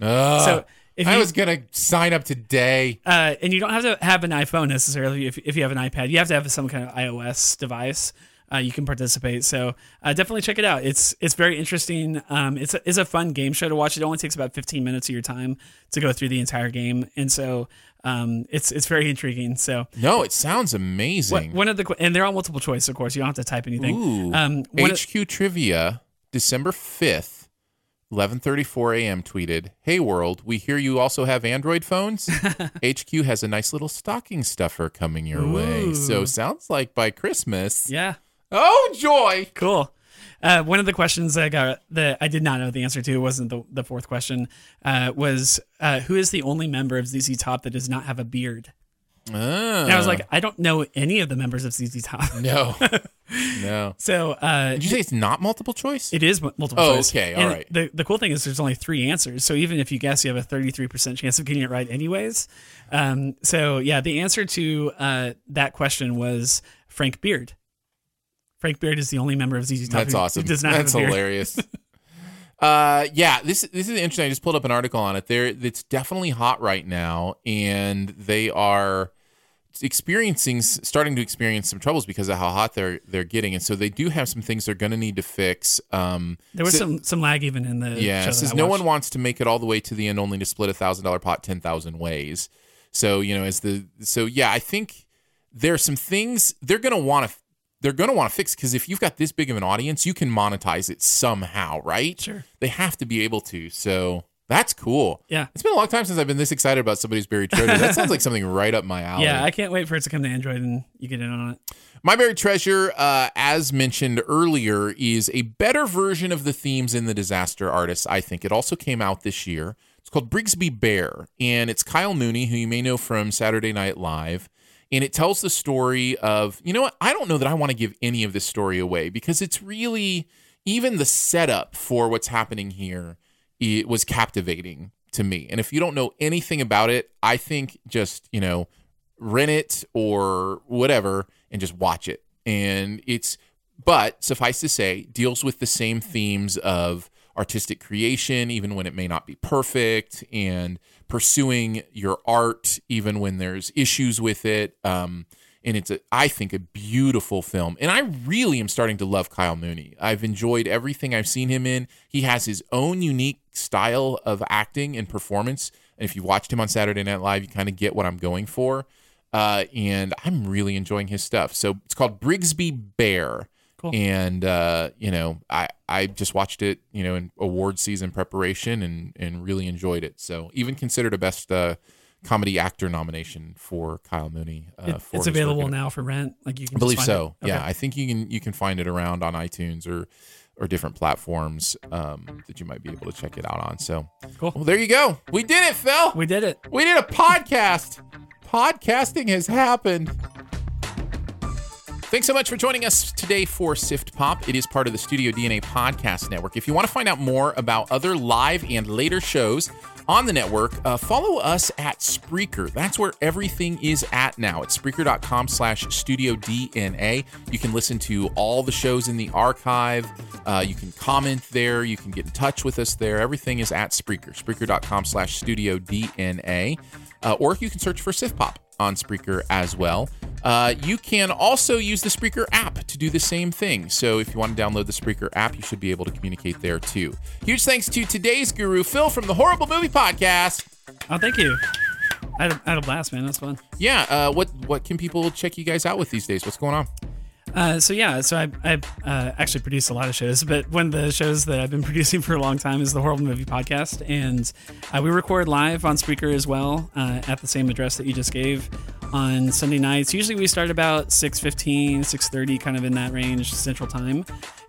Ugh. So if I you- was gonna sign up today. Uh, and you don't have to have an iPhone necessarily if, if you have an iPad. You have to have some kind of iOS device. Uh, you can participate. So uh, definitely check it out. It's it's very interesting. Um, it's a, it's a fun game show to watch. It only takes about 15 minutes of your time to go through the entire game, and so um, it's it's very intriguing. So No, it sounds what, amazing. one of the and they're all multiple choice, of course. You don't have to type anything. Ooh. Um, one of- HQ Trivia, December 5th, 11:34 a.m. tweeted, "Hey world, we hear you also have Android phones. [LAUGHS] HQ has a nice little stocking stuffer coming your way. So sounds like by Christmas. yeah. Oh joy! Cool. Uh, one of the questions I got that I did not know the answer to wasn't the, the fourth question uh, was uh, who is the only member of ZZ Top that does not have a beard? Ah. And I was like, I don't know any of the members of ZZ Top. [LAUGHS] no, [LAUGHS] no. So uh, Did you say it's not multiple choice? it is mu- multiple Oh, choice. okay, all And right. The, the cool thing is there's only three answers. So even if you guess, you have a 33% chance of getting it right anyways. Um, so yeah, the answer to uh, that question was Frank Beard. Frank Beard is the only member of ZZ Top That's awesome. does not That's have a beard. hilarious. [LAUGHS] uh, yeah, this this is interesting. I just pulled up an article on it. There, it's definitely hot right now, and they are experiencing, starting to experience some troubles because of how hot they're they're getting, and so they do have some things they're going to need to fix. Um, There was so- some some lag even in the yeah, show says no one wants to make it all the way to the end only to split a thousand dollar pot ten thousand ways. So you know, as the so yeah, I think there are some things they're gonna want to they're gonna want to fix because if you've got this big of an audience, you can monetize it somehow, right? Sure. They have to be able to. So that's cool. Yeah. It's been a long time since I've been this excited about somebody's buried treasure. that sounds like [LAUGHS] something right up my alley. Yeah, I can't wait for it to come to Android and you get in on it. My Buried Treasure, uh, as mentioned earlier, is a better version of the themes in The Disaster Artist, I think. It also came out this year. It's called Brigsby Bear, and it's Kyle Mooney, who you may know from Saturday Night Live. And it tells the story of, you know what? I don't know that I want to give any of this story away because it's really, even the setup for what's happening here it was captivating to me. And if you don't know anything about it, I think just, you know, rent it or whatever and just watch it. And it's, but suffice to say, deals with the same themes of artistic creation, even when it may not be perfect, and pursuing your art, even when there's issues with it. Um, and it's, a, I think, a beautiful film. And I really am starting to love Kyle Mooney. I've enjoyed everything I've seen him in. He has his own unique style of acting and performance. And if you watched him on Saturday Night Live, you kind of get what I'm going for. Uh, and I'm really enjoying his stuff. So it's called Brigsby Bear. Cool. And uh, you know, I I just watched it, you know, in award season preparation and and really enjoyed it. So even considered a best uh, comedy actor nomination for Kyle Mooney. Uh, It- for it's available now for rent. Like you can I believe so. Yeah. I think you can you can find it around on iTunes or or different platforms um, that you might be able to check it out on. So Cool. Well, there you go. We did it, Phil. we did it. We did a podcast. Podcasting has happened. Thanks so much for joining us today for Sift Pop. It is part of the Studio DNA Podcast Network. If you want to find out more about other live and later shows on the network, uh, follow us at Spreaker. That's where everything is at now. It's Spreaker.com slash Studio DNA. You can listen to all the shows in the archive. Uh, you can comment there. You can get in touch with us there. Everything is at Spreaker. Spreaker.com slash Studio DNA. Uh, or you can search for Sift Pop on Spreaker as well. Uh, you can also use the Spreaker app to do the same thing. So if you want to download the Spreaker app, you should be able to communicate there too. Huge thanks to today's guru, Phil from the Horrible Movie Podcast. Oh, thank you. I had, a, I had a blast, man. That's fun. Yeah, uh, what what can people check you guys out with these days? What's going on? Uh, so yeah, so I, I've uh, actually produced a lot of shows, but one of the shows that I've been [LAUGHS] producing for a long time is the Horrible Movie Podcast, and uh, we record live on Spreaker as well uh, at the same address that you just gave on Sunday nights. Usually we start about 6.15, 6.30, kind of in that range Central Time.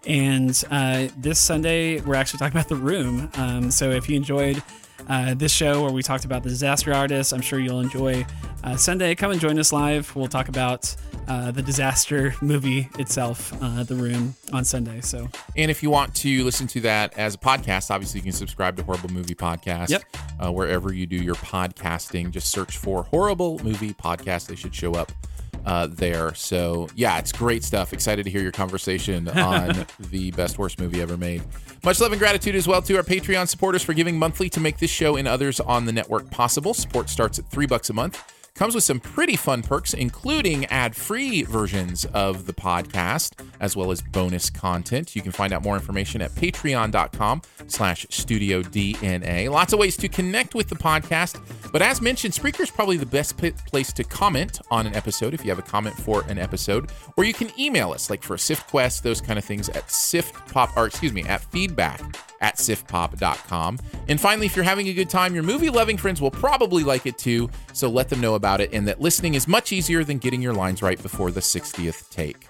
And uh, this Sunday, we're actually talking about The Room. Um, so if you enjoyed uh, this show where we talked about the disaster artist. I'm sure you'll enjoy uh, Sunday. Come and join us live. We'll talk about uh, the disaster movie itself, uh, The Room, on Sunday. So And if you want to listen to that as a podcast, obviously you can subscribe to Horrible Movie Podcast. Yep. Uh, wherever you do your podcasting, just search for Horrible Movie Podcast. They should show up uh, there. So yeah, it's great stuff. Excited to hear your conversation [LAUGHS] on the best worst movie ever made. Much love and gratitude as well to our Patreon supporters for giving monthly to make this show and others on the network possible. Support starts at three bucks a month. Comes with some pretty fun perks, including ad-free versions of the podcast, as well as bonus content. You can find out more information at patreon.com slash studio DNA. Lots of ways to connect with the podcast. But as mentioned, Spreaker is probably the best p- place to comment on an episode if you have a comment for an episode. Or you can email us, like for a Sift Quest, those kind of things at SIFT pop, or excuse me, at feedback at siftpop.com. And finally, if you're having a good time, your movie loving friends will probably like it too. So let them know about it and that listening is much easier than getting your lines right before the 60th take.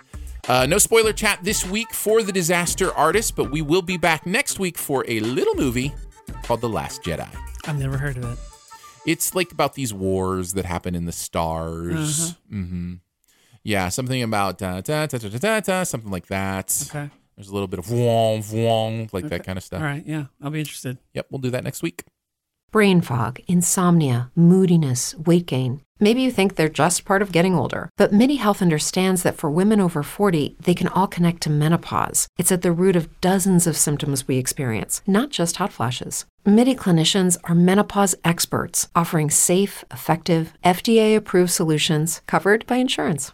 Uh, no spoiler chat this week for The Disaster Artist, but we will be back next week for a little movie called The Last Jedi. I've never heard of it. It's like about these wars that happen in the stars. mm-hmm Yeah, something about da, da, da, da, da, da, da, something like that. Okay. There's a little bit of wong, wong, like that kind of stuff. All right. Yeah. I'll be interested. Yep, we'll do that next week. Brain fog, insomnia, moodiness, weight gain. Maybe you think they're just part of getting older, but MIDI Health understands that for women over 40, they can all connect to menopause. It's at the root of dozens of symptoms we experience, not just hot flashes. MIDI clinicians are menopause experts, offering safe, effective, FDA approved solutions covered by insurance.